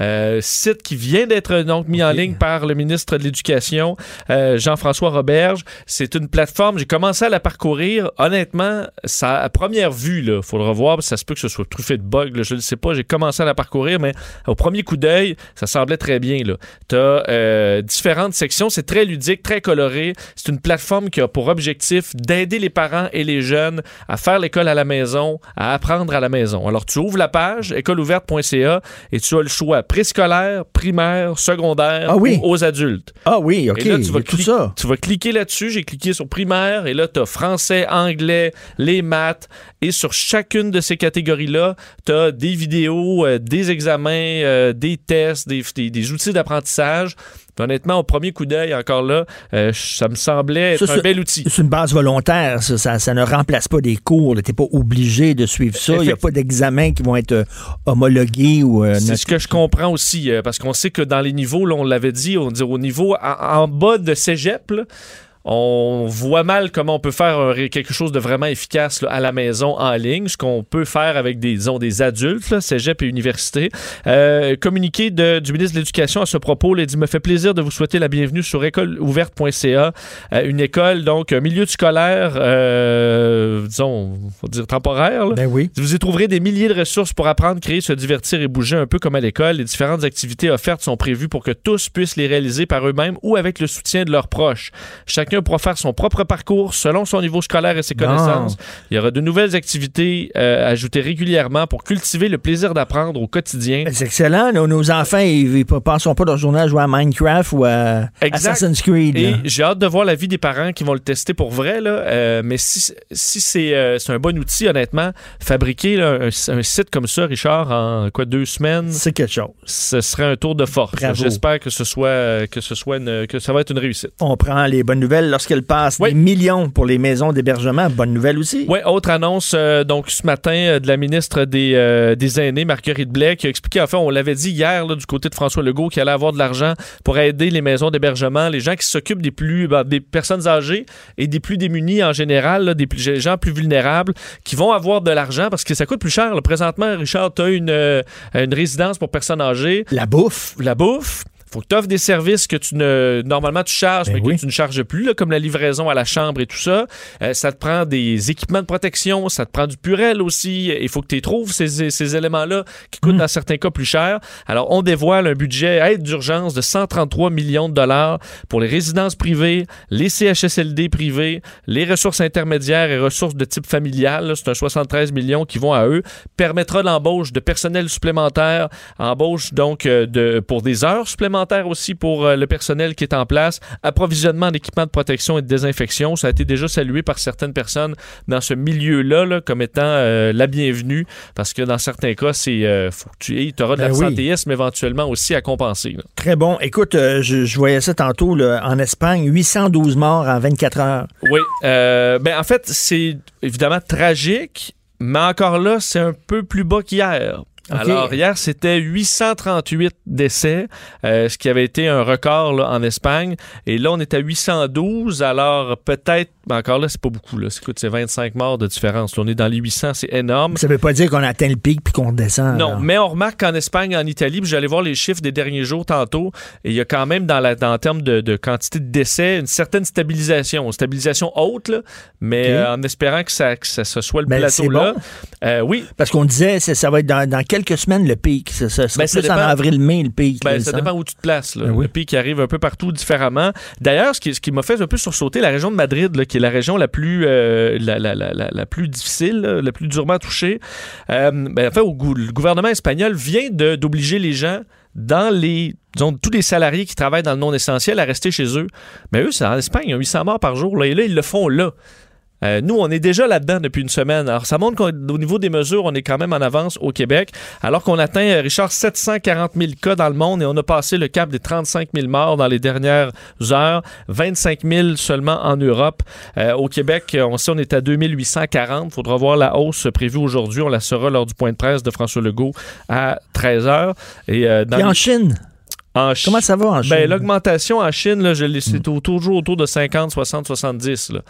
Euh, site qui vient d'être donc mis en ligne par le ministre de l'Éducation, euh, Jean-François Roberge. C'est une plateforme, j'ai commencé à la parcourir. Honnêtement, ça, à première vue, il faudra voir, parce que ça se peut que ce soit truffé de bugs, là, je ne sais pas. J'ai commencé à la parcourir, mais au premier coup d'œil, ça semblait très bien. Tu as différentes sections, c'est très ludique, très coloré. C'est une plateforme qui a pour objectif d'aider les parents et les jeunes à faire l'école à la maison, à apprendre à la maison. Alors, tu ouvres la page écoleouverte.ca et tu as le choix préscolaire, primaire, secondaire Ah oui. aux adultes. Ah oui, OK. Et là, tu vas, a tout cli- ça. tu vas cliquer là-dessus. J'ai cliqué sur primaire et là, tu as français, anglais, les maths. Et sur chacune de ces catégories-là, tu as des vidéos, euh, des examens, euh, des tests, des, des- des outils d'apprentissage. Honnêtement, au premier coup d'œil, encore là, euh, ça me semblait être Ça, un bel outil. C'est une base volontaire, ça, ça, ça ne remplace pas des cours. Tu n'es pas obligé de suivre ça. Il n'y a pas d'examens qui vont être euh, homologués ou euh, C'est ce que je comprends aussi, parce qu'on sait que dans les niveaux, là, on l'avait dit, on dit au niveau en, en bas de cégep, là, on voit mal comment on peut faire quelque chose de vraiment efficace là, à la maison en ligne, ce qu'on peut faire avec des, disons, des adultes, là, cégep et université. Euh, communiqué de- du ministre de l'Éducation à ce propos, là, il dit me fait plaisir de vous souhaiter la bienvenue sur écoleouverte.ca, euh, une école donc un milieu scolaire, euh, disons, faut dire temporaire. là. Ben oui. Vous y trouverez des milliers de ressources pour apprendre, créer, se divertir et bouger un peu comme à l'école. Les différentes activités offertes sont prévues pour que tous puissent les réaliser par eux-mêmes ou avec le soutien de leurs proches. Chacun pourra faire son propre parcours selon son niveau scolaire et ses connaissances. Il y aura de nouvelles activités euh, ajoutées régulièrement pour cultiver le plaisir d'apprendre au quotidien. C'est excellent. Nos, nos enfants, ils ne passent pas leur journée à jouer à Minecraft ou à Exact. Assassin's Creed. Et j'ai hâte de voir la vie des parents qui vont le tester pour vrai. Là. Euh, mais si, si c'est euh, c'est un bon outil, honnêtement, fabriquer là, un, un site comme ça, Richard, en quoi deux semaines, C'est quelque chose. ce serait un tour de force. J'espère que ce soit que ce soit une- que ça va être une réussite. On prend les bonnes nouvelles lorsqu'elles passent. Oui. Des millions pour les maisons d'hébergement. Bonne nouvelle aussi. Oui, autre annonce euh, donc ce matin euh, de la ministre des, euh, des aînés, Marguerite Blais, qui a expliqué, en fait, on l'avait dit hier là, du côté de François Legault, qu'il allait avoir de l'argent pour aider les maisons d'hébergement, les gens qui s'occupent des plus ben, des personnes âgées et des plus démunis en général, là, des plus- gens plus vulnérables, qui vont avoir de l'argent parce que ça coûte plus cher. là. Présentement, Richard, tu as une, euh, une résidence pour personnes âgées, La bouffe. la bouffe. Faut que tu offres des services que tu ne normalement tu charges, Ben mais oui. que tu ne charges plus, là, comme la livraison à la chambre et tout ça. Euh, ça te prend des équipements de protection, ça te prend du purel aussi. Il faut que tu trouves ces, ces éléments-là qui coûtent dans certains cas plus cher. Alors, on dévoile un budget aide d'urgence de 133 millions de dollars pour les résidences privées, les CHSLD privés, les ressources intermédiaires et ressources de type familial. C'est un 73 millions qui vont à eux. Permettra l'embauche de personnel supplémentaire, embauche donc euh, de, pour des heures supplémentaires aussi pour euh, le personnel qui est en place, approvisionnement d'équipements de protection et de désinfection. Ça a été déjà salué par certaines personnes dans ce milieu-là là, comme étant euh, la bienvenue parce que dans certains cas, c'est euh, faut que tu auras de Ben oui. l'absentéisme éventuellement aussi à compenser. là. Très bon. Écoute, euh, je, je voyais ça tantôt là, en Espagne. 812 morts en 24 heures. Oui. ben, en fait, c'est évidemment tragique, mais encore là, c'est un peu plus bas qu'hier. Alors, hier, c'était 838 décès, euh, ce qui avait été un record là, en Espagne. Et là, on est à 812. Alors, peut-être, mais encore là, c'est pas beaucoup. Là. Écoute, c'est 25 morts de différence. on est dans les 800, c'est énorme. Ça veut pas dire qu'on atteint le pic puis qu'on descend. Non, mais on remarque qu'en Espagne, en Italie, j'allais voir les chiffres des derniers jours tantôt, et il y a quand même, dans, la, dans le terme de, quantité de décès, une certaine stabilisation. Une stabilisation haute, là, mais euh, en espérant que ça, que ça, soit le ben, plateau-là. Euh, oui. Parce qu'on disait, ça, ça va être dans, dans quelques semaines le pic. Ça, ça ben, plus en avril-mai le pic. Ben, ça dépend où tu te places. Ben le pic arrive un peu partout différemment. D'ailleurs, ce qui, ce qui m'a fait un peu sursauter, la région de Madrid, là, qui est la région la plus, euh, la, la, la, la, plus difficile, la plus durement touchée. Euh, ben, en fait, au, le gouvernement espagnol vient d'obliger les gens dans les disons, tous les salariés qui travaillent dans le non essentiel à rester chez eux. Mais eux, c'est en Espagne, ils ont 800 morts par jour. Là, et là, ils le font là. Euh, nous, on est déjà là-dedans depuis une semaine. Alors, ça montre qu'au niveau des mesures, on est quand même en avance au Québec, alors qu'on atteint, euh, Richard, 740 000 cas dans le monde et on a passé le cap des 35 000 morts dans les dernières heures, 25 000 seulement en Europe. Euh, au Québec, on sait on est à 2840. Il faudra voir la hausse prévue aujourd'hui. On la sera lors du point de presse de François Legault à 13 h. Et, en Chine? En Comment ça va en ben, Chine? L'augmentation en Chine, là, c'est toujours autour de 50, 60, 70. Là.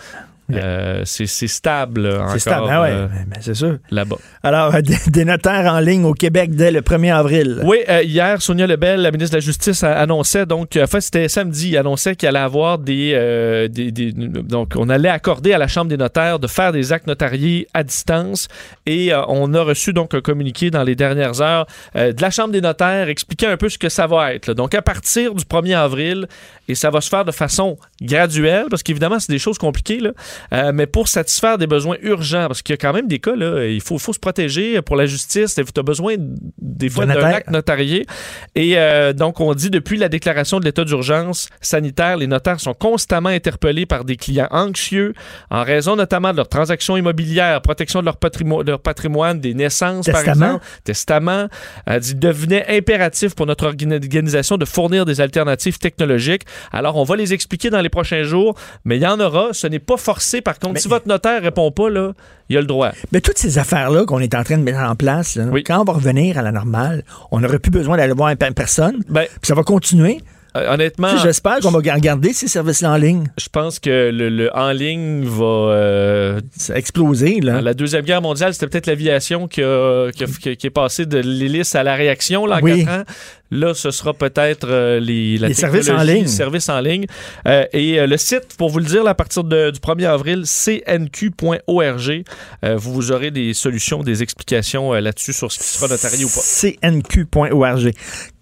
Euh, c'est stable encore. C'est stable, ah ouais, euh, c'est sûr. Là-bas. Alors, [LAUGHS] des, notaires en ligne au Québec dès le 1er avril. Oui, euh, hier, Sonia Lebel, la ministre de la Justice, annonçait, donc, enfin, c'était samedi, annonçait qu'il allait avoir des, des, Donc, on allait accorder à la Chambre des notaires de faire des actes notariés à distance. Et on a reçu, donc, un communiqué dans les dernières heures de la Chambre des notaires expliquant un peu ce que ça va être. Donc, à partir du 1er avril, et ça va se faire de façon graduelle, parce qu'évidemment, c'est des choses compliquées, là. Euh, mais pour satisfaire des besoins urgents, parce qu'il y a quand même des cas, là, il faut, faut se protéger pour la justice, tu as besoin des fois d'un acte notarié. Et euh, donc, on dit depuis la déclaration de l'état d'urgence sanitaire, les notaires sont constamment interpellés par des clients anxieux en raison notamment de leurs transactions immobilières, protection de leur, patrimoine, leur patrimoine des naissances, par exemple, testament. Euh, il devenait impératif pour notre organisation de fournir des alternatives technologiques. Alors, on va les expliquer dans les prochains jours, mais il y en aura. Ce n'est pas forcément par contre. si votre notaire répond pas, là, il a le droit. Mais toutes ces affaires-là qu'on est en train de mettre en place, quand on va revenir à la normale, on n'aurait plus besoin d'aller voir personne. Ben, puis ça va continuer. Euh, honnêtement. J'espère qu'on va garder ces services-là en ligne. Je pense que le, en ligne va euh, exploser. Là. La Deuxième Guerre mondiale, c'était peut-être l'aviation qui, qui, est passée de l'hélice à la réaction là, en ans. Là, ce sera peut-être euh, les, les services en ligne. services en ligne. Euh, et euh, le site, pour vous le dire, à partir du 1er avril, cnq.org. vous, vous aurez des solutions, des explications là-dessus sur ce qui sera notarié ou pas. cnq.org.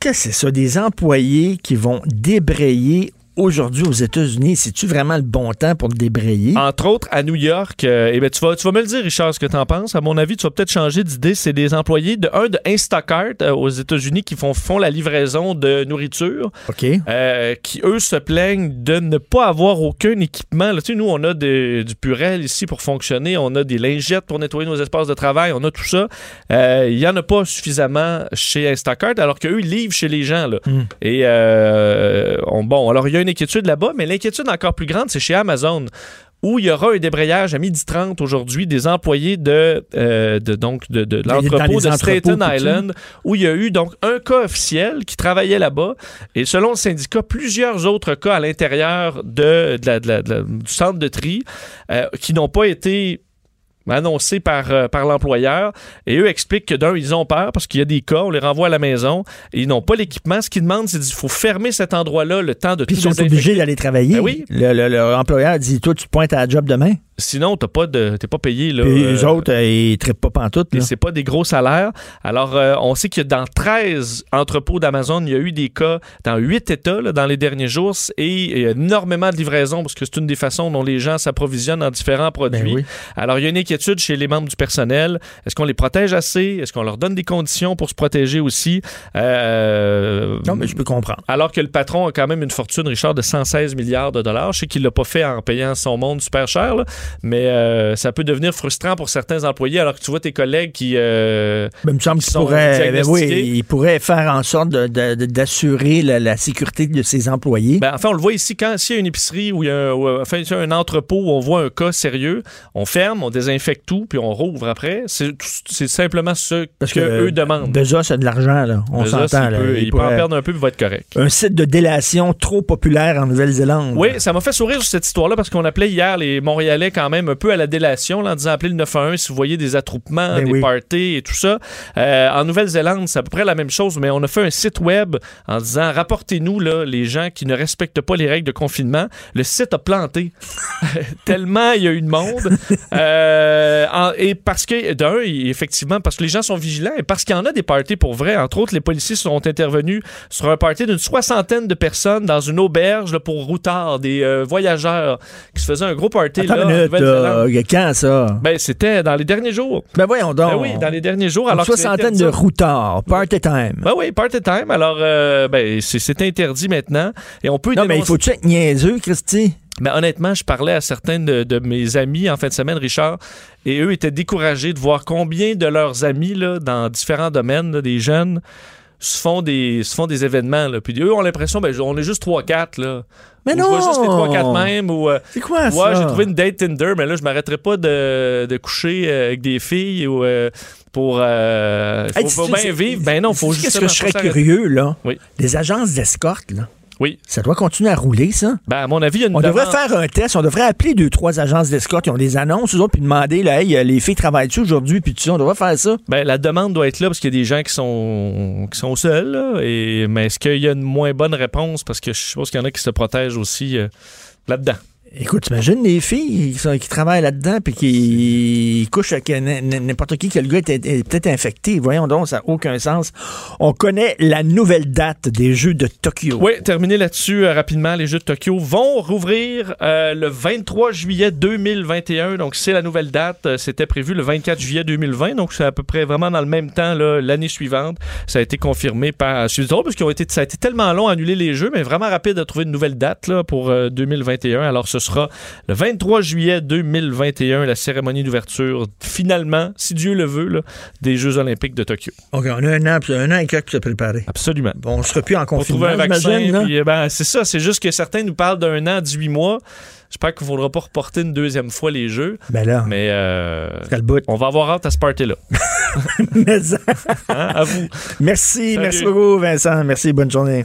Qu'est-ce que c'est ça? Des employés qui vont débrayer aujourd'hui aux États-Unis, c'est-tu vraiment le bon temps pour débrayer? Entre autres, à New York, euh, eh ben, tu, vas, tu vas me le dire, Richard, ce que tu en penses. À mon avis, tu vas peut-être changer d'idée. C'est des employés de un de Instacart euh, aux États-Unis qui font, font la livraison de nourriture. OK. Euh, qui, eux, se plaignent de ne pas avoir aucun équipement. Là, tu sais, nous, on a du purel ici pour fonctionner. On a des lingettes pour nettoyer nos espaces de travail. On a tout ça. Il n'y en a pas suffisamment chez Instacart, alors qu'eux, ils livrent chez les gens. Là. Hmm. Et, on, bon, alors, il y a inquiétude là-bas, mais l'inquiétude encore plus grande, c'est chez Amazon où il y aura un débrayage à midi 30 aujourd'hui des employés de, euh, de donc de, de l'entrepôt de Staten Island où il y a eu donc un cas officiel qui travaillait là-bas. Et selon le syndicat plusieurs autres cas à l'intérieur de, du centre de tri euh, qui n'ont pas été annoncé par, euh, par l'employeur. Et eux expliquent que d'un, ils ont peur parce qu'il y a des cas, on les renvoie à la maison et ils n'ont pas l'équipement. Ce qu'ils demandent, c'est qu'il faut fermer cet endroit-là le temps de Puis ils sont obligés d'aller travailler. Ben oui. L'employeur dit Toi, tu te pointes à la job demain. Sinon, t'as pas de, t'es pas payé. Là, Puis les euh, autres, euh, ils trippent pas pantoute. Et c'est pas des gros salaires. Alors, on sait que dans 13 entrepôts d'Amazon, il y a eu des cas dans 8 États dans les derniers jours et il y a énormément de livraisons parce que c'est une des façons dont les gens s'approvisionnent en différents produits. Ben Alors, il y a une inquiétude chez les membres du personnel. Est-ce qu'on les protège assez? Est-ce qu'on leur donne des conditions pour se protéger aussi? Euh, non, mais je peux comprendre. Alors que le patron a quand même une fortune, Richard, de 116 milliards de dollars. Je sais qu'il l'a pas fait en payant son monde super cher, mais euh, ça peut devenir frustrant pour certains employés alors que tu vois tes collègues qui. Euh, ben, il me semble qu'ils pourraient, ben oui, ils pourraient faire en sorte d'assurer la, sécurité de ses employés. Ben, enfin, on le voit ici, quand s'il y a une épicerie ou il y a un, enfin, il y a un entrepôt où on voit un cas sérieux, on ferme, on désinfecte tout, puis on rouvre après. C'est simplement ce Parce que, eux demandent. Déjà, c'est de l'argent, là. On s'entend. Il, il, peut, en perdre un peu, puis va être correct. Un site de délation trop populaire en Nouvelle-Zélande. Oui, ça m'a fait sourire cette histoire-là parce qu'on appelait hier les Montréalais quand même un peu à la délation, en disant appelez le 911 si vous voyez des attroupements, ben des parties et tout ça. Euh, en Nouvelle-Zélande, c'est à peu près la même chose, mais on a fait un site web en disant rapportez-nous les gens qui ne respectent pas les règles de confinement. Le site a planté [LAUGHS] tellement il y a eu de monde. Euh, et parce que, d'un, effectivement, parce que les gens sont vigilants et parce qu'il y en a des parties pour vrai. Entre autres, les policiers sont intervenus sur un party d'une soixantaine de personnes dans une auberge pour routards, des euh, voyageurs qui se faisaient un gros party. Attends là, euh, quand ça? Ben, c'était dans les derniers jours. Ben voyons donc. Ben oui, dans les derniers jours. Une soixantaine de routards, party time. Ben oui, party time. Alors, euh, ben, c'est interdit maintenant. Et on peut Non, mais il faut-tu être niaiseux, Christy? Mais honnêtement, je parlais à certains de, mes amis en fin de semaine, Richard, et eux étaient découragés de voir combien de leurs amis là, dans différents domaines, des jeunes, se font des, se font des événements. Là. Puis eux ont l'impression, ben, on est juste 3-4. Là. Mais non! Je juste les 3-4 même. Ou, euh, c'est quoi ça? Ouais, j'ai trouvé une date Tinder, mais là, je m'arrêterai pas de, de, coucher euh, avec des filles ou euh, pour. Euh, faut, bien vivre. Ben non, faut juste. Qu'est-ce que je serais curieux, là? Oui. Les agences d'escorte, là. Oui. Ça doit continuer à rouler, ça? Ben, à mon avis, il y a une On devrait faire un test. On devrait appeler deux, trois agences d'escorte qui ont des annonces, eux autres, puis demander, là, hey, les filles travaillent-tu aujourd'hui, puis ça? On devrait faire ça. Ben, la demande doit être là parce qu'il y a des gens qui sont, qui sont seuls, là, et, mais est-ce qu'il y a une moins bonne réponse? Parce que je suppose qu'il y en a qui se protègent aussi euh, là-dedans. Écoute, t'imagines les filles qui, travaillent là-dedans puis qui couchent avec n'importe qui, que le gars est, peut-être infecté. Voyons donc, ça n'a aucun sens. On connaît la nouvelle date des Jeux de Tokyo. Oui, terminer là-dessus euh, rapidement. Les Jeux de Tokyo vont rouvrir euh, le 23 juillet 2021. Donc, c'est la nouvelle date. Euh, c'était prévu le 24 juillet 2020. Donc, c'est à peu près vraiment dans le même temps l'année suivante. Ça a été confirmé par... C'est drôle parce que ça a été tellement long à annuler les Jeux, mais vraiment rapide de trouver une nouvelle date là, pour 2021. Alors, ce sera le 23 juillet 2021, la cérémonie d'ouverture, finalement, si Dieu le veut, des Jeux olympiques de Tokyo. OK, on a un an, un an et quelques pour se préparer. Absolument. Bon, on ne sera plus en confinement, un vaccin, eh ben, c'est ça, c'est juste que certains nous parlent d'un an, 18 mois. J'espère qu'il ne faudra pas reporter une deuxième fois les jeux. Ben là. Mais euh, on va avoir hâte à ce party-là. [LAUGHS] hein? À vous. Merci, merci beaucoup, Vincent. Merci, bonne journée.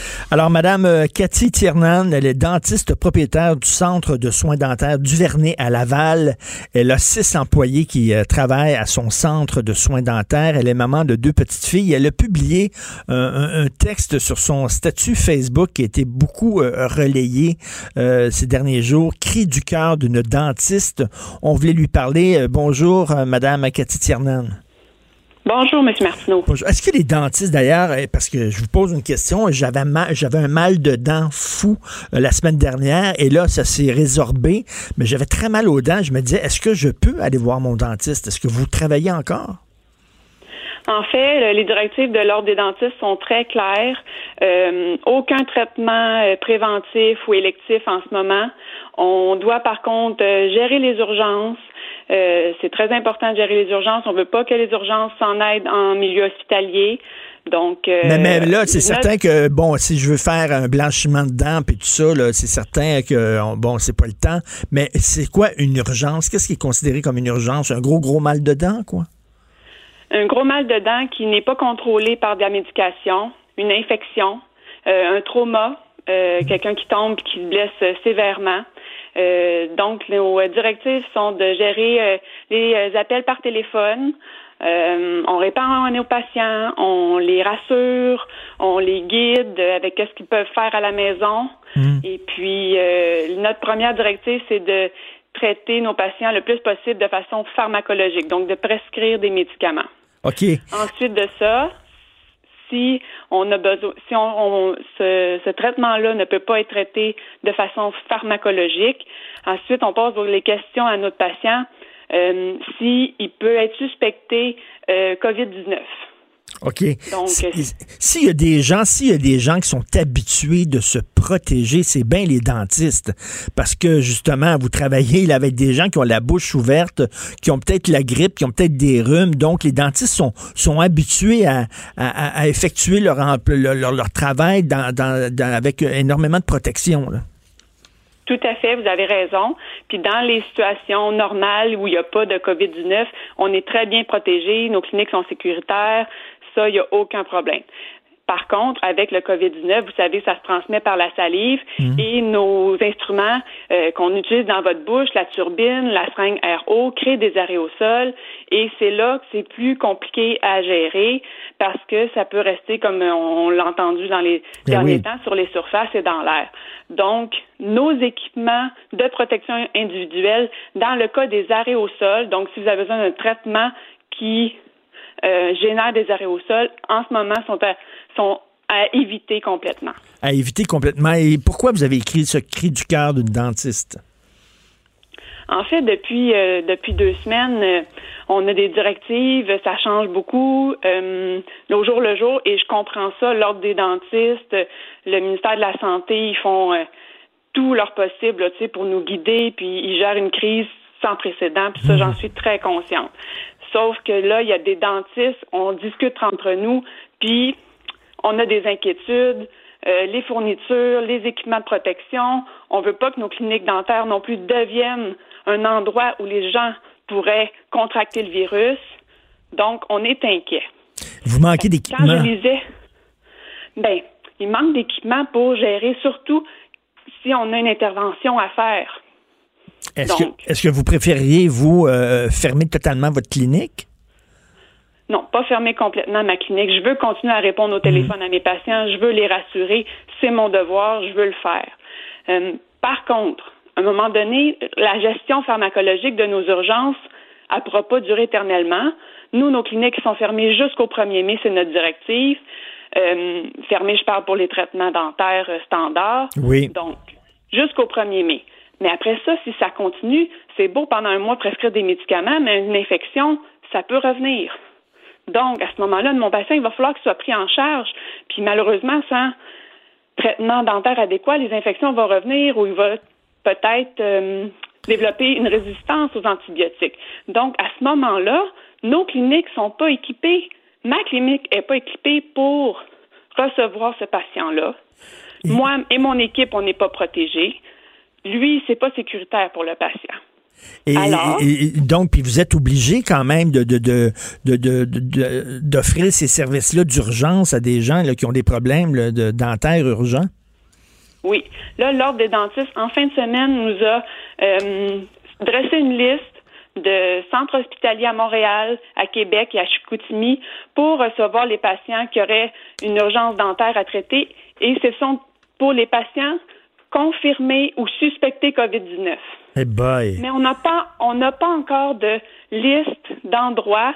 Alors, Madame euh, Cathy Tiernan, elle est dentiste propriétaire du centre de soins dentaires du Vernet à Laval. Elle a six employés qui euh, travaillent à son centre de soins dentaires. Elle est maman de deux petites filles. Elle a publié un, texte sur son statut Facebook qui a été beaucoup euh, relayé ces derniers jours. Cri du cœur d'une dentiste. On voulait lui parler. bonjour, Madame Cathy Tiernan. Bonjour, M. Martineau. Est-ce que les dentistes, d'ailleurs, eh, parce que je vous pose une question, j'avais j'avais un mal de dents fou euh, la semaine dernière et là, ça s'est résorbé, mais j'avais très mal aux dents. Je me disais, est-ce que je peux aller voir mon dentiste? Est-ce que vous travaillez encore? En fait, les directives de l'Ordre des dentistes sont très claires. Euh, aucun traitement euh, préventif ou électif en ce moment. On doit par contre gérer les urgences, euh, c'est très important de gérer les urgences. On ne veut pas que les urgences s'en aident en milieu hospitalier. Donc, euh, mais, là, c'est certain que, bon, si je veux faire un blanchiment de dents et tout ça, c'est certain que, bon, c'est pas le temps. Mais c'est quoi une urgence? Qu'est-ce qui est considéré comme une urgence? Un gros, gros mal de dents, quoi? Un gros mal de dents qui n'est pas contrôlé par de la médication, une infection, euh, un trauma, quelqu'un qui tombe et qui se blesse sévèrement. Donc, nos directives sont de gérer les appels par téléphone. on répond à nos patients, on les rassure, on les guide avec ce qu'ils peuvent faire à la maison. Mm. Et puis, notre première directive, c'est de traiter nos patients le plus possible de façon pharmacologique, donc de prescrire des médicaments. OK. Ensuite de ça, si on a besoin, si on, ce, traitement-là ne peut pas être traité de façon pharmacologique, ensuite on pose les questions à notre patient euh, s'il peut être suspecté euh, COVID-19. OK. Donc, s'il y a des gens, s'il y a des gens qui sont habitués de se protéger, c'est bien les dentistes. Parce que, justement, vous travaillez avec des gens qui ont la bouche ouverte, qui ont peut-être la grippe, qui ont peut-être des rhumes. Donc, les dentistes sont, sont habitués à, à, effectuer leur, leur, leur, travail dans, dans, avec énormément de protection. Là. Tout à fait, vous avez raison. Puis dans les situations normales où il n'y a pas de COVID-19, on est très bien protégé, nos cliniques sont sécuritaires, ça, il n'y a aucun problème. Par contre, avec le COVID-19, vous savez, ça se transmet par la salive mhm. et nos instruments euh, qu'on utilise dans votre bouche, la turbine, la seringue RO, créent des aérosols et c'est là que c'est plus compliqué à gérer parce que ça peut rester, comme on l'a entendu dans les ben derniers temps, sur les surfaces et dans l'air. Donc, nos équipements de protection individuelle, dans le cas des aérosols, donc si vous avez besoin d'un traitement qui euh, génèrent des aérosols, en ce moment, sont à, sont à éviter complètement. À éviter complètement. Et pourquoi vous avez écrit ce cri du cœur d'une dentiste? En fait, depuis euh, depuis deux semaines, euh, on a des directives, ça change beaucoup euh, au jour le jour, et je comprends ça. L'ordre des dentistes, le ministère de la santé, ils font tout leur possible, tu sais, pour nous guider, puis ils gèrent une crise sans précédent, puis ça, j'en suis très consciente. Sauf que là, il y a des dentistes, on discute entre nous, puis on a des inquiétudes. Euh, les fournitures, les équipements de protection. On ne veut pas que nos cliniques dentaires non plus deviennent un endroit où les gens pourraient contracter le virus. Donc, on est inquiet. Vous manquez d'équipements? Quand je lisais, ben, il manque d'équipements pour gérer, surtout si on a une intervention à faire. Est-ce que, vous préfériez, vous, euh, fermer totalement votre clinique? Non, pas fermer complètement ma clinique. Je veux continuer à répondre au mhm. téléphone à mes patients. Je veux les rassurer. C'est mon devoir. Je veux le faire. Euh, par contre, à un moment donné, la gestion pharmacologique de nos urgences ne pourra pas durer éternellement. Nous, nos cliniques sont fermées jusqu'au 1er mai, c'est notre directive. Euh, fermées, je parle pour les traitements dentaires standards. Oui. Donc, jusqu'au 1er mai. Mais après ça, si ça continue, c'est beau pendant un mois prescrire des médicaments, mais une infection, ça peut revenir. Donc, à ce moment-là, mon patient, il va falloir qu'il soit pris en charge. Puis malheureusement, sans traitement dentaire adéquat, les infections vont revenir ou il va peut-être euh, développer une résistance aux antibiotiques. Donc, à ce moment-là, nos cliniques ne sont pas équipées. Ma clinique n'est pas équipée pour recevoir ce patient-là. Moi et mon équipe, on n'est pas protégés lui, c'est pas sécuritaire pour le patient. Et, donc, puis vous êtes obligé quand même de, d'offrir ces services-là d'urgence à des gens qui ont des problèmes de dentaires urgents? Oui. Là, l'Ordre des dentistes, en fin de semaine, nous a euh, dressé une liste de centres hospitaliers à Montréal, à Québec et à Chicoutimi pour recevoir les patients qui auraient une urgence dentaire à traiter. Et ce sont pour les patients confirmé ou suspecté COVID-19. Eh Mais on n'a pas, on n'a pas encore de liste d'endroits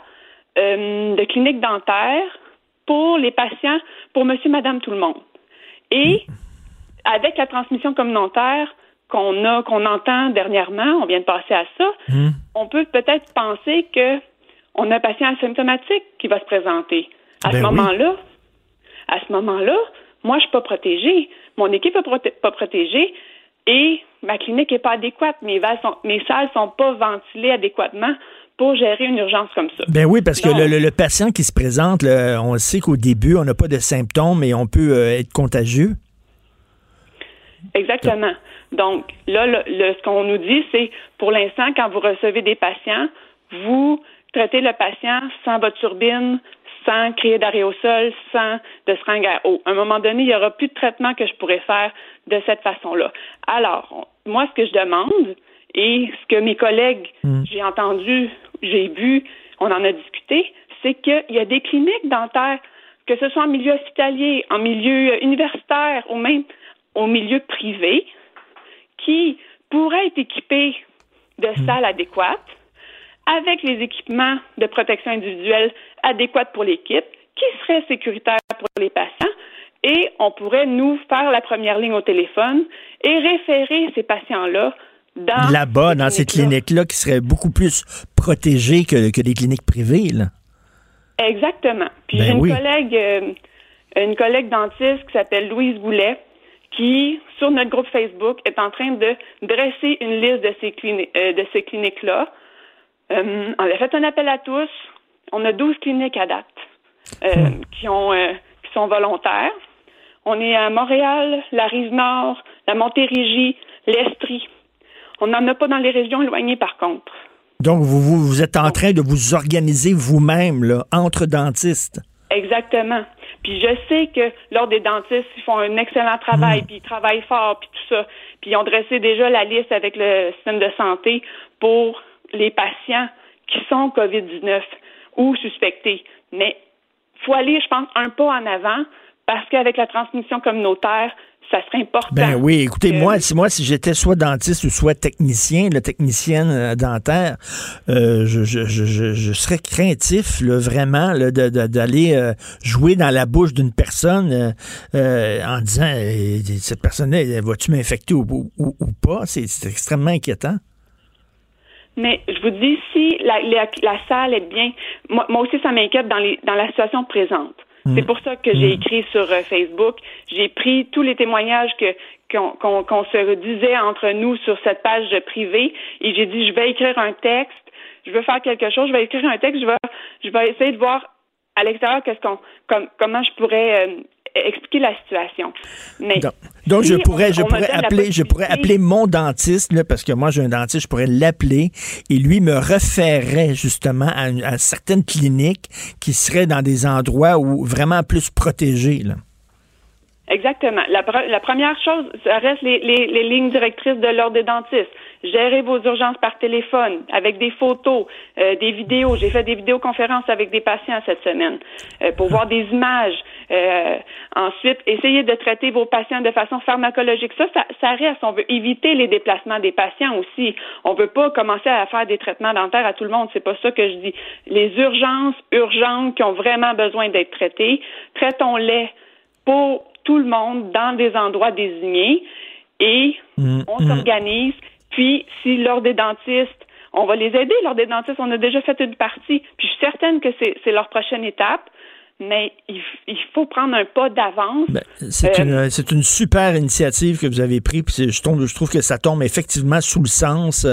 euh, de cliniques dentaires pour les patients, pour monsieur, madame, tout le monde. Et avec la transmission communautaire qu'on a, qu'on entend dernièrement, on vient de passer à ça, hmm. on peut peut-être penser que on a un patient asymptomatique qui va se présenter. À ce ben moment-là, à ce moment-là, moi, je suis pas protégée. Mon équipe n'est pas protégée et ma clinique n'est pas adéquate. Mes, sont, mes salles sont pas ventilées adéquatement pour gérer une urgence comme ça. Ben oui, parce que le, patient qui se présente, on sait qu'au début, on n'a pas de symptômes et on peut euh, être contagieux. Exactement. Donc, là, ce qu'on nous dit, c'est pour l'instant, quand vous recevez des patients, vous traiter le patient sans votre turbine, sans créer d'aréosol, sans de seringue à eau. À un moment donné, il n'y aura plus de traitement que je pourrais faire de cette façon-là. Alors, moi, ce que je demande, et ce que mes collègues, hmm. j'ai entendu, j'ai vu, on en a discuté, c'est qu'il y a des cliniques dentaires, que ce soit en milieu hospitalier, en milieu universitaire ou même au milieu privé, qui pourraient être équipées de hmm. salles adéquates, avec les équipements de protection individuelle adéquats pour l'équipe, qui seraient sécuritaires pour les patients, et on pourrait nous faire la première ligne au téléphone et référer ces patients-là dans là-bas, dans ces cliniques-là, qui seraient beaucoup plus protégées que, que des cliniques privées. Là. Exactement. Puis ben j'ai une collègue, euh, une collègue dentiste qui s'appelle Louise Boulet, qui, sur notre groupe Facebook, est en train de dresser une liste de ces, euh, de ces cliniques-là. Euh, on a fait un appel à tous. On a 12 cliniques à date hmm. qui, ont, qui sont volontaires. On est à Montréal, la Rive-Nord, la Montérégie, l'Estrie. On n'en a pas dans les régions éloignées, par contre. Donc, vous, vous, êtes en train de vous organiser vous-même, entre dentistes. Exactement. Puis je sais que lors des dentistes, ils font un excellent travail, hmm. puis ils travaillent fort, puis tout ça. Puis ils ont dressé déjà la liste avec le système de santé pour les patients qui sont COVID-19 ou suspectés. Mais faut aller, je pense, un pas en avant parce qu'avec la transmission communautaire, ça serait important. Ben oui, écoutez, moi, si moi, si j'étais soit dentiste ou soit technicien, le technicien euh, dentaire, euh, je, je, je, je, serais craintif, là, vraiment, d'aller euh, jouer dans la bouche d'une personne en disant cette personne-là, va-tu m'infecter ou, ou, pas? C'est extrêmement inquiétant. Mais je vous dis, si la, la, salle est bien, moi, moi aussi, ça m'inquiète dans, les, dans la situation présente. C'est mm. pour ça que j'ai mm. écrit sur euh, Facebook. J'ai pris tous les témoignages que qu'on se disait entre nous sur cette page privée et j'ai dit je vais écrire un texte, je veux faire quelque chose, je vais écrire un texte, je vais je vais essayer de voir à l'extérieur qu'est-ce qu'on comment je pourrais euh, expliquer la situation. Mais donc, je pourrais, je pourrais appeler, je pourrais appeler mon dentiste là, parce que moi j'ai un dentiste, je pourrais l'appeler et lui me référerait justement à, certaines cliniques qui seraient dans des endroits où vraiment plus protégés. Là. Exactement. La, la, première chose, ça reste les, les, les lignes directrices de l'ordre des dentistes. Gérez vos urgences par téléphone, avec des photos, euh, des vidéos. J'ai fait des vidéoconférences avec des patients cette semaine euh, pour voir des images. Euh, ensuite, essayez de traiter vos patients de façon pharmacologique. Ça, ça, ça, reste. On veut éviter les déplacements des patients aussi. On veut pas commencer à faire des traitements dentaires à tout le monde. C'est pas ça que je dis. Les urgences urgentes qui ont vraiment besoin d'être traitées, traitons-les pour tout le monde dans des endroits désignés et mm, on mm. s'organise. Puis, si l'ordre des dentistes, on va les aider. L'ordre des dentistes, on a déjà fait une partie. Puis, je suis certaine que c'est leur prochaine étape mais il, faut prendre un pas d'avance. Ben, c'est une, une, super initiative que vous avez prise, puis je trouve, je trouve que ça tombe effectivement sous le sens.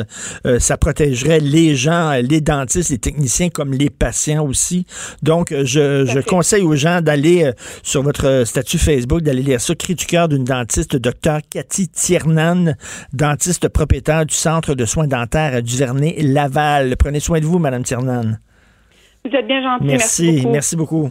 Euh, ça protégerait les gens, les dentistes, les techniciens, comme les patients aussi. Donc, je, je conseille aux gens d'aller euh, sur votre statut Facebook, d'aller lire ça, Cri du cœur d'une dentiste, docteur Cathy Tiernan, dentiste propriétaire du Centre de soins dentaires à Duvernay-Laval. Prenez soin de vous, Madame Tiernan. Vous êtes bien gentil. Merci, merci beaucoup.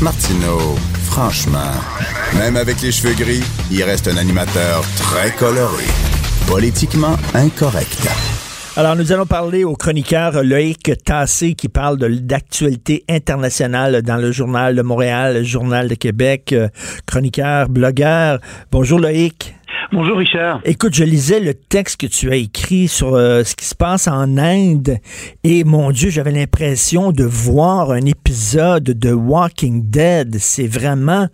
Martineau, franchement, même avec les cheveux gris, il reste un animateur très coloré, politiquement incorrect. Alors, nous allons parler au chroniqueur Loïc Tassé qui parle d'actualité internationale dans le Journal de Montréal, le Journal de Québec, euh, chroniqueur, blogueur. Bonjour Loïc. Bonjour Richard. Écoute, je lisais le texte que tu as écrit sur euh, ce qui se passe en Inde et mon Dieu, j'avais l'impression de voir un épisode de Walking Dead. C'est vraiment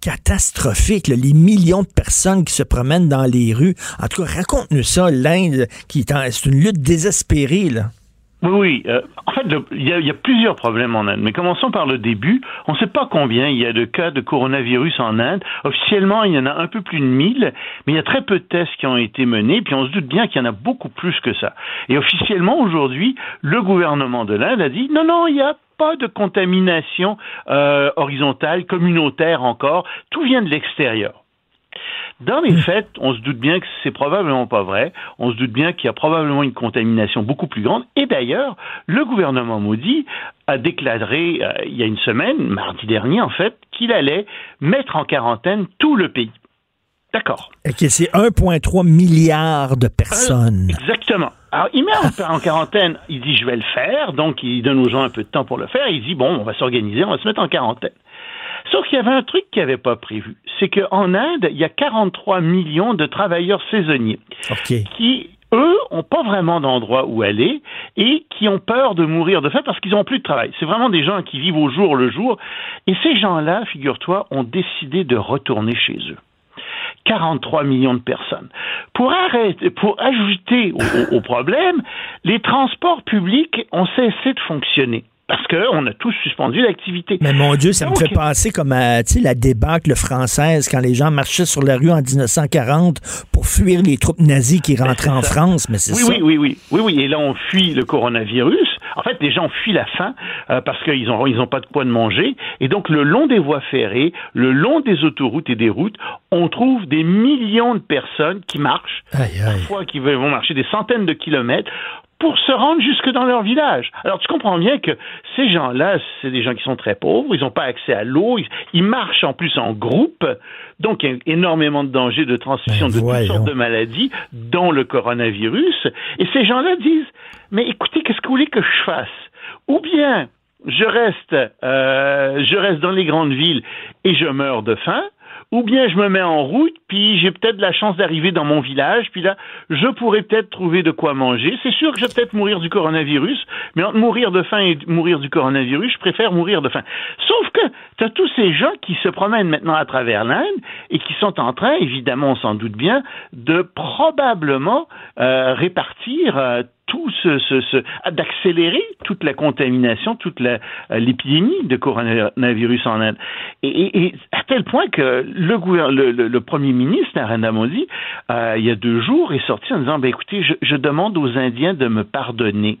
catastrophique, les millions de personnes qui se promènent dans les rues. En tout cas, raconte-nous ça, l'Inde, qui est, c'est une lutte désespérée, là. Oui, oui. Euh, en fait, il y, a plusieurs problèmes en Inde. Mais commençons par le début. On ne sait pas combien il y a de cas de coronavirus en Inde. Officiellement, il y en a un peu plus de 1000, mais il y a très peu de tests qui ont été menés. Puis on se doute bien qu'il y en a beaucoup plus que ça. Et officiellement, aujourd'hui, le gouvernement de l'Inde a dit non, non, il n'y a pas de contamination euh, horizontale, communautaire encore. Tout vient de l'extérieur. Dans les faits, on se doute bien que c'est probablement pas vrai. On se doute bien qu'il y a probablement une contamination beaucoup plus grande. Et d'ailleurs, le gouvernement maudit a déclaré euh, il y a une semaine, mardi dernier en fait, qu'il allait mettre en quarantaine tout le pays. D'accord. Et que c'est 1,3 milliard de personnes. exactement. Alors, il met en, quarantaine, il dit je vais le faire, donc il donne aux gens un peu de temps pour le faire, il dit bon, on va s'organiser, on va se mettre en quarantaine. Sauf qu'il y avait un truc qu'il n'avait pas prévu. C'est qu'en Inde, il y a 43 millions de travailleurs saisonniers qui, eux, n'ont pas vraiment d'endroit où aller et qui ont peur de mourir de faim parce qu'ils n'ont plus de travail. C'est vraiment des gens qui vivent au jour le jour. Et ces gens-là, figure-toi, ont décidé de retourner chez eux. 43 millions de personnes. Pour, arrêter, pour ajouter au problème, les transports publics ont cessé de fonctionner parce qu'on a tous suspendu l'activité. Mais mon Dieu, ça me fait penser comme à la débâcle française quand les gens marchaient sur la rue en 1940 pour fuir les troupes nazies qui ben, rentraient en France. Mais c'est oui, ça. Oui, oui, oui, oui, oui. Et là, on fuit le coronavirus. En fait, les gens fuient la faim euh, parce qu'ils n'ont ils ont pas de quoi de manger. Et donc, le long des voies ferrées, le long des autoroutes et des routes, on trouve des millions de personnes qui marchent, parfois qui vont marcher des centaines de kilomètres pour se rendre jusque dans leur village. Alors tu comprends bien que ces gens-là, c'est des gens qui sont très pauvres, ils n'ont pas accès à l'eau, ils, marchent en plus en groupe, donc il y a énormément de dangers de transmission ben, de toutes sortes de maladies, dont le coronavirus. Et ces gens-là disent, mais écoutez, qu'est-ce que vous voulez que je fasse? Ou bien je reste, euh, je reste dans les grandes villes et je meurs de faim, ou bien je me mets en route, puis j'ai peut-être la chance d'arriver dans mon village, puis là, je pourrais peut-être trouver de quoi manger. C'est sûr que je vais peut-être mourir du coronavirus, mais entre mourir de faim et mourir du coronavirus, je préfère mourir de faim. Sauf que tu as tous ces gens qui se promènent maintenant à travers l'Inde et qui sont en train, évidemment, on s'en doute bien, de probablement euh, répartir euh, tout ce, d'accélérer toute la contamination, toute euh, l'épidémie de coronavirus en Inde. Et, à tel point que le, le, premier ministre, Narendra Modi, euh, il y a deux jours, est sorti en disant, ben, écoutez, je demande aux Indiens de me pardonner.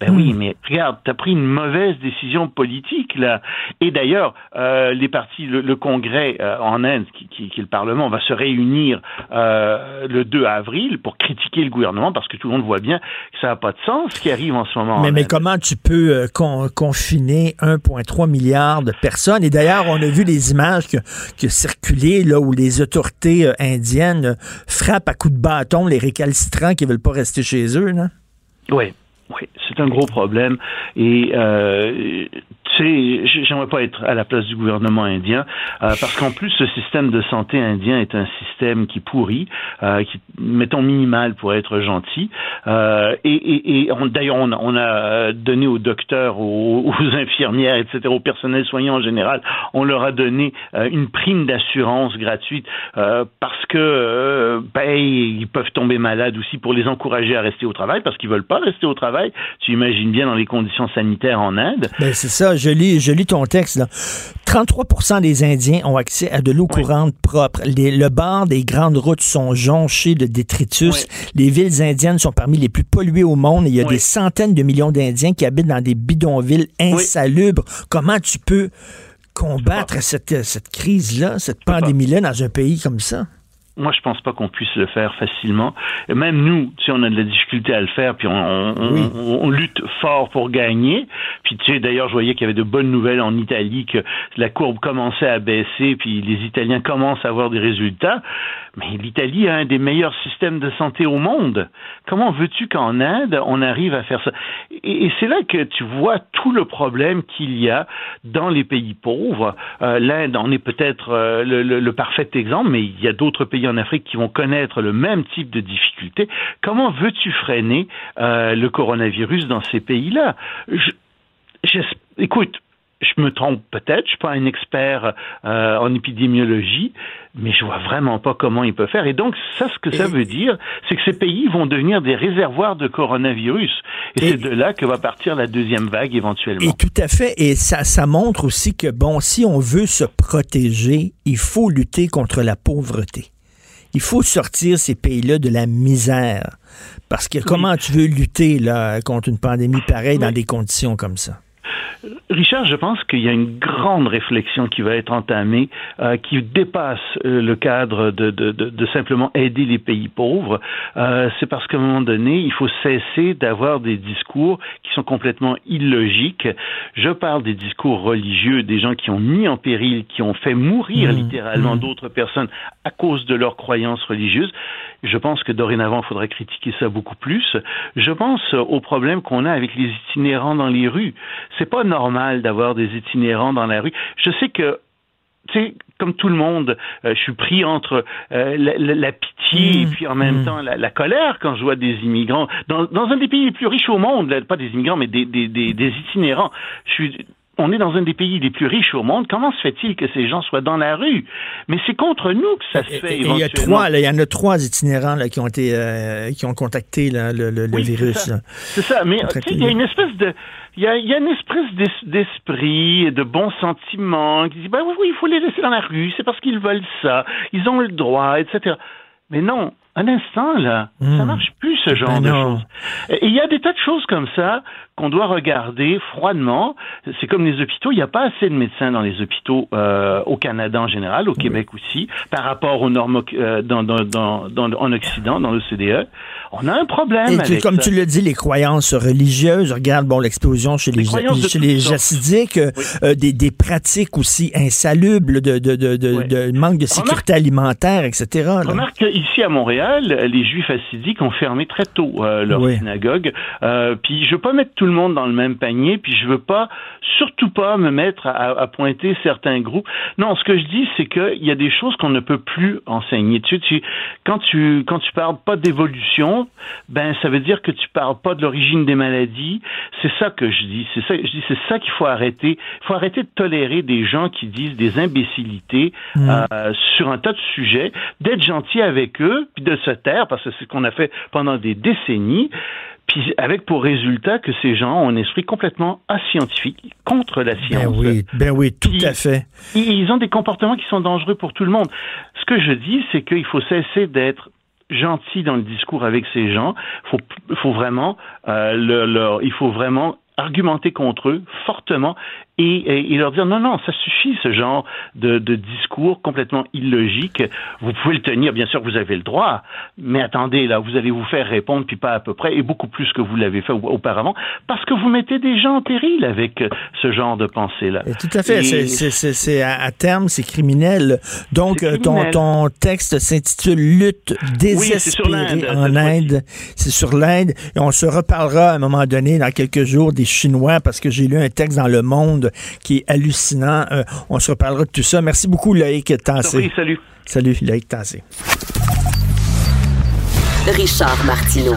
Ben oui, hmm. mais regarde, tu as pris une mauvaise décision politique là. Et d'ailleurs, euh, les partis, le, Congrès euh, en Inde, qui, qui, qui, est le Parlement, va se réunir euh, le 2 avril pour critiquer le gouvernement parce que tout le monde voit bien que ça n'a pas de sens ce qui arrive en ce moment. Mais, mais comment tu peux euh, confiner 1,3 milliard de personnes? Et d'ailleurs, on a vu les images qui ont circulé là où les autorités euh, indiennes frappent à coups de bâton les récalcitrants qui veulent pas rester chez eux. Là. Oui. Oui, c'est un gros problème. Et euh, j'aimerais pas être à la place du gouvernement indien, euh, parce qu'en plus, ce système de santé indien est un système qui pourrit, euh, qui, mettons, minimal pour être gentil. Euh, et et, et d'ailleurs, on, on, a donné aux docteurs, aux, aux, infirmières, etc., au personnel soignant en général, on leur a donné euh, une prime d'assurance gratuite euh, parce que ben, ils peuvent tomber malades aussi pour les encourager à rester au travail, parce qu'ils veulent pas rester au travail tu imagines bien dans les conditions sanitaires en Inde. Ben, c'est ça, je lis, je lis ton texte. Là. 33 des Indiens ont accès à de l'eau courante propre. le bord des grandes routes sont jonchés de détritus. Les villes indiennes sont parmi les plus polluées au monde. il y a des centaines de millions d'Indiens qui habitent dans des bidonvilles insalubres. Comment tu peux combattre cette, cette crise-là, cette pandémie-là dans un pays comme ça? Moi, je pense pas qu'on puisse le faire facilement. même nous, si on a de la difficulté à le faire, puis on, lutte fort pour gagner. Puis tu sais, d'ailleurs, je voyais qu'il y avait de bonnes nouvelles en Italie, que la courbe commençait à baisser, puis les Italiens commencent à avoir des résultats. Mais l'Italie a un des meilleurs systèmes de santé au monde. Comment veux-tu qu'en Inde, on arrive à faire ça? Et, c'est là que tu vois tout le problème qu'il y a dans les pays pauvres. Euh, L'Inde en est peut-être euh, le, parfait exemple, mais il y a d'autres pays en Afrique qui vont connaître le même type de difficultés. Comment veux-tu freiner euh, le coronavirus dans ces pays-là? Écoute, je me trompe peut-être, je suis pas un expert euh, en épidémiologie, mais je vois vraiment pas comment il peut faire. Et donc, ça, ce que ça veut dire, c'est que ces pays vont devenir des réservoirs de coronavirus. Et, c'est de là que va partir la deuxième vague éventuellement. Et tout à fait. Et ça, ça montre aussi que, bon, si on veut se protéger, il faut lutter contre la pauvreté. Il faut sortir ces pays-là de la misère. Parce que comment tu veux lutter là, contre une pandémie pareille dans des conditions comme ça? Richard, je pense qu'il y a une grande réflexion qui va être entamée, euh, qui dépasse euh, le cadre de, de, de, simplement aider les pays pauvres. Euh, c'est parce qu'à un moment donné, il faut cesser d'avoir des discours qui sont complètement illogiques. Je parle des discours religieux, des gens qui ont mis en péril, qui ont fait mourir mmh. littéralement mmh. d'autres personnes à cause de leurs croyances religieuses. Je pense que dorénavant, il faudrait critiquer ça beaucoup plus. Je pense au problème qu'on a avec les itinérants dans les rues. C'est pas normal d'avoir des itinérants dans la rue. Je sais que tu sais, comme tout le monde, euh, je suis pris entre euh, la, pitié et mmh. puis en même mmh. temps la, colère quand je vois des immigrants dans, un des pays les plus riches au monde, pas des immigrants mais des, des, des, des itinérants. Je suis on est dans un des pays les plus riches au monde. Comment se fait-il que ces gens soient dans la rue? Mais c'est contre nous que ça se fait. il y a trois, il y en a trois itinérants là, qui ont été, euh, qui ont contacté le, le, virus. C'est ça. Mais il y a une espèce de, il y a, y a, une espèce d'esprit, de bons sentiments qui dit, ben oui, oui, il faut les laisser dans la rue. C'est parce qu'ils veulent ça. Ils ont le droit, etc. Mais non, un instant, là, ça hmm. marche plus, ce genre ben de choses. Et il y a des tas de choses comme ça qu'on doit regarder froidement. C'est comme les hôpitaux, il n'y a pas assez de médecins dans les hôpitaux euh, au Canada en général, au Québec aussi, par rapport aux normes euh, dans, dans, dans, en Occident, dans l'OCDE. On a un problème. Et comme tu le dis, les croyances religieuses, regarde bon l'explosion chez les, chez les jacidiques, euh, des, des, pratiques aussi insalubres de, de, de, de manque de sécurité alimentaire, etc. Remarque qu'ici à Montréal, les Juifs hassidiques ont fermé très tôt leur synagogue. puis je veux pas mettre tout le monde dans le même panier, puis je veux pas, surtout pas me mettre à, pointer certains groupes. Non, ce que je dis, c'est qu'il y a des choses qu'on ne peut plus enseigner. Tu, tu, quand tu quand tu parles pas d'évolution, ben ça veut dire que tu parles pas de l'origine des maladies. C'est ça que je dis. C'est ça, je dis, c'est ça qu'il faut arrêter. Il faut arrêter de tolérer des gens qui disent des imbécilités mmh. euh, sur un tas de sujets, d'être gentil avec eux, puis de se taire parce que c'est ce qu'on a fait pendant des décennies. Puis avec pour résultat que ces gens ont un esprit complètement ascientifique, contre la ben science. Ben oui, ben oui, tout à fait. Ils ont des comportements qui sont dangereux pour tout le monde. Ce que je dis, c'est qu'il faut cesser d'être gentil dans le discours avec ces gens. Faut, faut vraiment, euh, leur, il faut vraiment argumenter contre eux fortement et, leur dire non, non, ça suffit ce genre de, discours complètement illogique. Vous pouvez le tenir, bien sûr, vous avez le droit, mais attendez, là, vous allez vous faire répondre, puis pas à peu près, et beaucoup plus que vous l'avez fait auparavant, parce que vous mettez des gens en péril avec ce genre de pensée-là. Tout à fait, c'est à, terme, c'est criminel. Donc, euh, Ton, ton texte s'intitule Lutte désespérée en Inde. C'est sur l'Inde, et on se reparlera à un moment donné, dans quelques jours, des Chinois, parce que j'ai lu un texte dans Le Monde qui est hallucinant. Euh, on se reparlera de tout ça. Merci beaucoup, Loïc Tassé. Oui, salut. Salut, Loïc Tassé. Richard Martineau.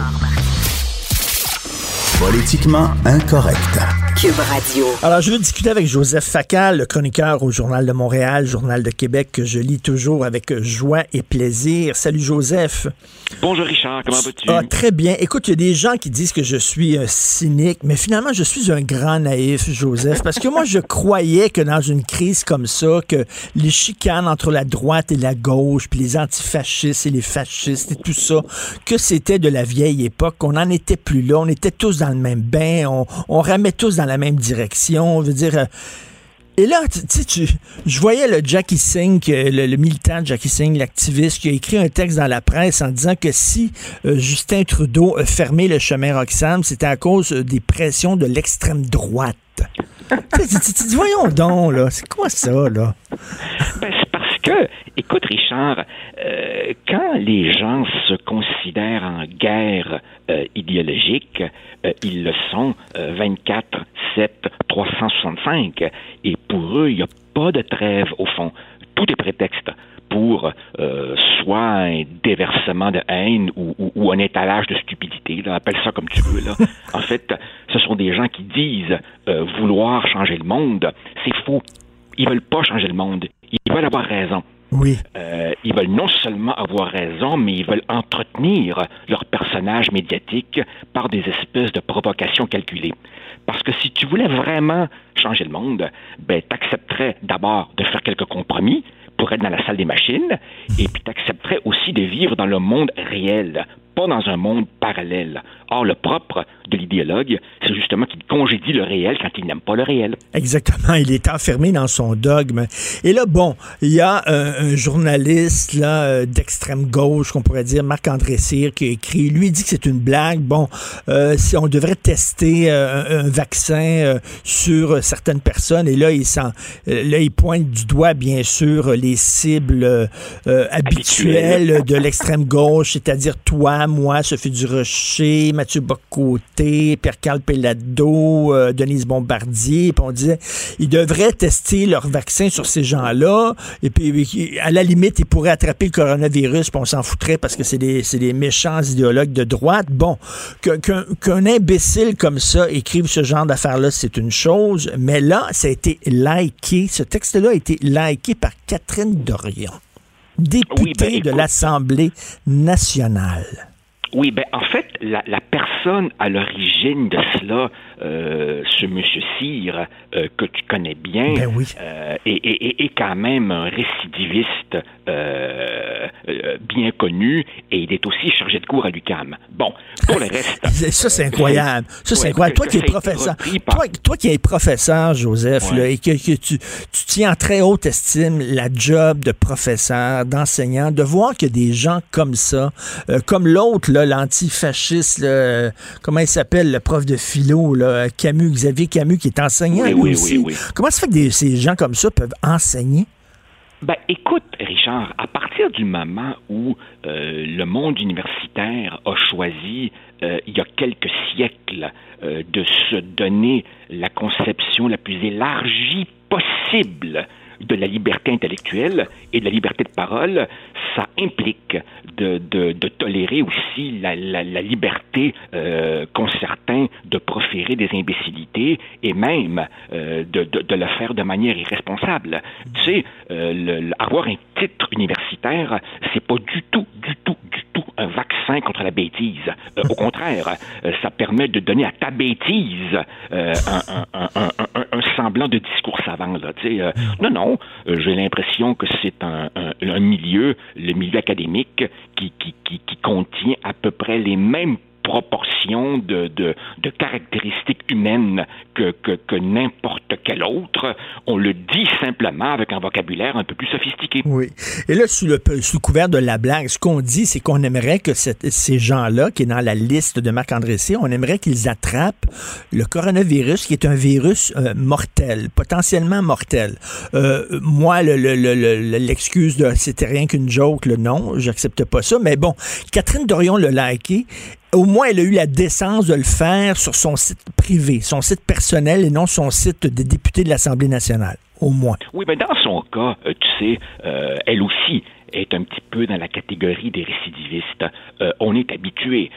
Politiquement incorrect. Cube Radio. Alors, je veux discuter avec Joseph Facal, le chroniqueur au Journal de Montréal, Journal de Québec, que je lis toujours avec joie et plaisir. Salut, Joseph. Bonjour, Richard. Comment vas-tu? Ah, très bien. Écoute, il y a des gens qui disent que je suis un cynique, mais finalement, je suis un grand naïf, Joseph, parce que moi, je [LAUGHS] croyais que dans une crise comme ça, que les chicanes entre la droite et la gauche, puis les antifascistes et les fascistes et tout ça, que c'était de la vieille époque, qu'on n'en était plus là, on était tous dans le même bain, on, on ramait tous dans la même direction. Dire. Euh, et là, tu sais, je voyais le Jackie Singh, le, militant Jackie Singh, l'activiste, qui a écrit un texte dans la presse en disant que si euh, Justin Trudeau a fermé le chemin Roxham, c'était à cause euh, des pressions de l'extrême droite. tu voyons donc, là, c'est quoi ça, là? Ben, que, écoute, Richard, quand les gens se considèrent en guerre idéologique, euh, ils le sont 24, 7, 365. Et pour eux, il n'y a pas de trêve au fond. Tout est prétexte pour euh, soit un déversement de haine ou, un étalage de stupidité, appelle ça comme tu veux. Là. [LAUGHS] en fait, ce sont des gens qui disent euh, vouloir changer le monde. C'est faux. Ils veulent pas changer le monde. Ils veulent avoir raison. Oui. Euh, ils veulent non seulement avoir raison, mais ils veulent entretenir leur personnage médiatique par des espèces de provocations calculées. Parce que si tu voulais vraiment changer le monde, ben, t'accepterais d'abord de faire quelques compromis, pour être dans la salle des machines, et puis tu accepterais aussi de vivre dans le monde réel, pas dans un monde parallèle. Or, le propre de l'idéologue, c'est justement qu'il congédie le réel quand il n'aime pas le réel. Exactement, il est enfermé dans son dogme. Et là, bon, il y a un, journaliste là euh, d'extrême gauche, qu'on pourrait dire, Marc-André Cyr, qui a écrit, lui dit que c'est une blague. Bon, euh, si on devrait tester euh, un, vaccin sur certaines personnes, et là, il, là, il pointe du doigt, bien sûr, les cibles habituelles de l'extrême gauche, c'est-à-dire toi, moi, Sophie Durocher, Mathieu Bocoté, Pierre-Carl Pellado, euh, Denise Bombardier, puis on disait, ils devraient tester leur vaccin sur ces gens-là, et puis à la limite, ils pourraient attraper le coronavirus, puis on s'en foutrait parce que c'est des, des, méchants idéologues de droite. Bon, qu'un imbécile comme ça écrive ce genre d'affaires-là, c'est une chose, mais là, ça a été liké, ce texte-là a été liké par Catherine Dorion députée ben, de l'Assemblée nationale. Oui, ben en fait, la, la personne à l'origine de cela, euh, ce monsieur Cyr, euh, que tu connais bien, ben oui. euh, est, quand même un récidiviste bien connu et il est aussi chargé de cours à l'UCAM. Bon, pour le reste... [LAUGHS] ça, c'est incroyable. Ça, c'est incroyable. Toi qui es professeur, toi, toi, qui es professeur, Joseph, là, et que, que tu, tu, tiens en très haute estime la job de professeur, d'enseignant, de voir que des gens comme ça, comme l'autre, l'antifasciste, comment il s'appelle, le prof de philo, là, Camus, Xavier Camus, qui est enseignant oui, aussi. Oui, Comment ça fait que ces gens comme ça peuvent enseigner? Ben, écoute, Richard, à partir du moment où euh, le monde universitaire a choisi, euh, il y a quelques siècles, euh, de se donner la conception la plus élargie possible de la liberté intellectuelle et de la liberté de parole, ça implique de, de, tolérer aussi la, la, la liberté euh, qu'ont certains de proférer des imbécilités et même euh, de, de, le faire de manière irresponsable. Tu sais, euh, avoir un titre universitaire, c'est pas du tout, du tout, du tout un vaccin contre la bêtise. Euh, au contraire, euh, ça permet de donner à ta bêtise un, un, semblant de discours savant. Là, non, non, j'ai l'impression que c'est un, milieu, le milieu académique, qui, qui, qui contient à peu près les mêmes proportion de, de, caractéristiques humaines que, que, n'importe quel autre. On le dit simplement avec un vocabulaire un peu plus sophistiqué. Oui. Et là, sous le, sous couvert de la blague, ce qu'on dit, c'est qu'on aimerait que ces gens-là, qui est dans la liste de Marc-André on aimerait qu'ils attrapent le coronavirus, qui est un virus euh, mortel, potentiellement mortel. Euh, moi, l'excuse le, le, de c'était rien qu'une joke, le non, j'accepte pas ça. Mais bon, Catherine Dorion l'a liké au moins, elle a eu la décence de le faire sur son site privé, son site personnel et non son site de député de l'Assemblée nationale. Au moins. Oui, mais dans son cas, euh, tu sais, euh, elle aussi est un petit peu dans la catégorie des récidivistes. Euh, on est habitué.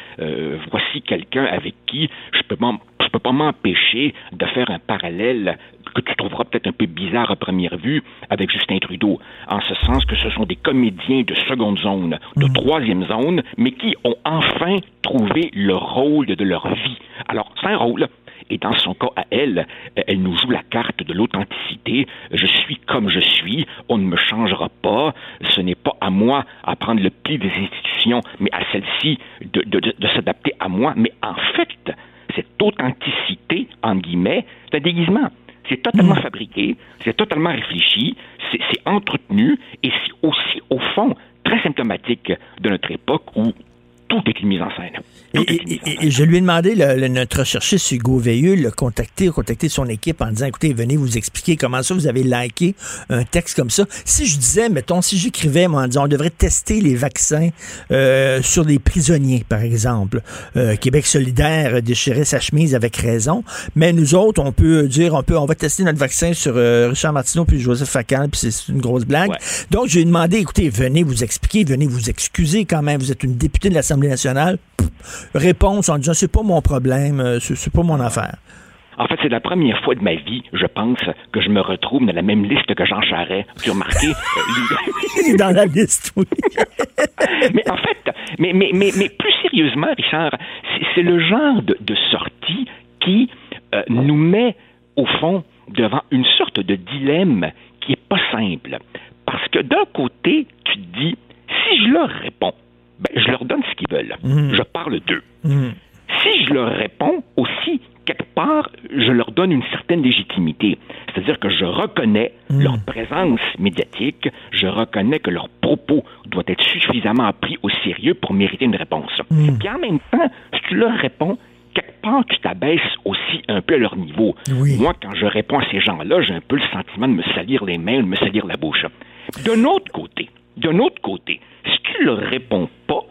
voici quelqu'un avec qui je peux je peux pas m'empêcher de faire un parallèle que tu trouveras peut-être un peu bizarre à première vue avec Justin Trudeau, en ce sens que ce sont des comédiens de seconde zone, de mm. troisième zone, mais qui ont enfin trouvé le rôle de leur vie. Alors, c'est un rôle. Et dans son cas à elle, elle nous joue la carte de l'authenticité. Je suis comme je suis, on ne me changera pas. Ce n'est pas à moi à prendre le pli des institutions, mais à celle-ci de, de s'adapter à moi. Mais en fait, cette authenticité, en guillemets, c'est un déguisement. C'est totalement fabriqué, c'est totalement réfléchi, c'est entretenu et c'est aussi, au fond, très symptomatique de notre époque où tout est une mise en scène. Et, je lui ai demandé, le, notre chercheur Hugo Veilleux, le contacter, contacter son équipe en disant, écoutez, venez vous expliquer comment ça vous avez liké un texte comme ça. Si je disais, mettons, si j'écrivais, moi, en disant, on devrait tester les vaccins euh, sur les prisonniers, par exemple. Euh, Québec solidaire déchirait sa chemise avec raison, mais nous autres, on peut dire, on peut, on va tester notre vaccin sur euh, Richard Martineau puis Joseph Facal, puis c'est une grosse blague. Donc, je lui ai demandé, écoutez, venez vous expliquer, venez vous excuser quand même. Vous êtes une députée de l'Assemblée nationale réponse en disant c'est pas mon problème, euh, c'est pas mon affaire. En fait, c'est la première fois de ma vie, je pense, que je me retrouve dans la même liste que Jean Charest. Tu as remarqué? [LAUGHS] Euh, dans la liste, oui. [LAUGHS] mais en fait, mais, mais, mais, mais plus sérieusement, Richard, c'est le genre de, sortie qui euh, nous met, au fond, devant une sorte de dilemme qui est pas simple. Parce que d'un côté, tu te dis, si je leur réponds, ben, je leur donne ce qu'ils veulent. Mhm. Je parle d'eux. Mhm. Si je leur réponds aussi, quelque part, je leur donne une certaine légitimité. C'est-à-dire que je reconnais mhm. leur présence médiatique, je reconnais que leur propos doit être suffisamment pris au sérieux pour mériter une réponse. Puis en même temps, si tu leur réponds, quelque part, tu t'abaisses aussi un peu à leur niveau. Moi, quand je réponds à ces gens-là, j'ai un peu le sentiment de me salir les mains, de me salir la bouche. D'un autre côté, d'un autre côté, si tu ne leur réponds pas,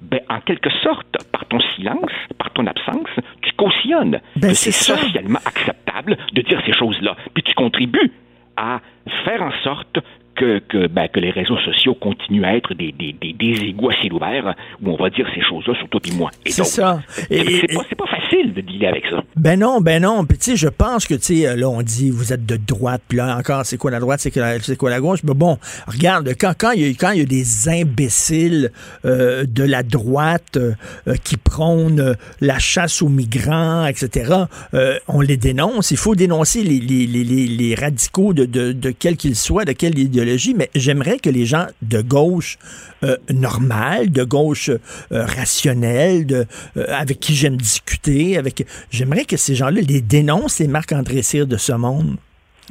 ben, en quelque sorte, par ton silence, par ton absence, tu cautionnes ben, c'est socialement acceptable de dire ces choses-là. Puis tu contribues à faire en sorte que, ben, que, les réseaux sociaux continuent à être des, des, des, des égouts où on va dire ces choses-là sur toi et moi. C'est ça. C'est pas, pas, facile de dealer avec ça. Ben non, ben non. Puis tu sais, je pense que, tu sais, là, on dit, vous êtes de droite, puis là, encore, c'est quoi la droite, c'est quoi la gauche? Mais bon, regarde, quand, quand, il, y a, quand y a des imbéciles euh, de la droite euh, qui prônent la chasse aux migrants, etc., euh, on les dénonce. Il faut dénoncer les, les, les, les radicaux de, de, de quel qu'ils soient, de quelle idéologie mais j'aimerais que les gens de gauche euh, normale, de gauche euh, rationnelle, euh, avec qui j'aime discuter, avec j'aimerais que ces gens-là les dénoncent, les Marc-André Cyr de ce monde.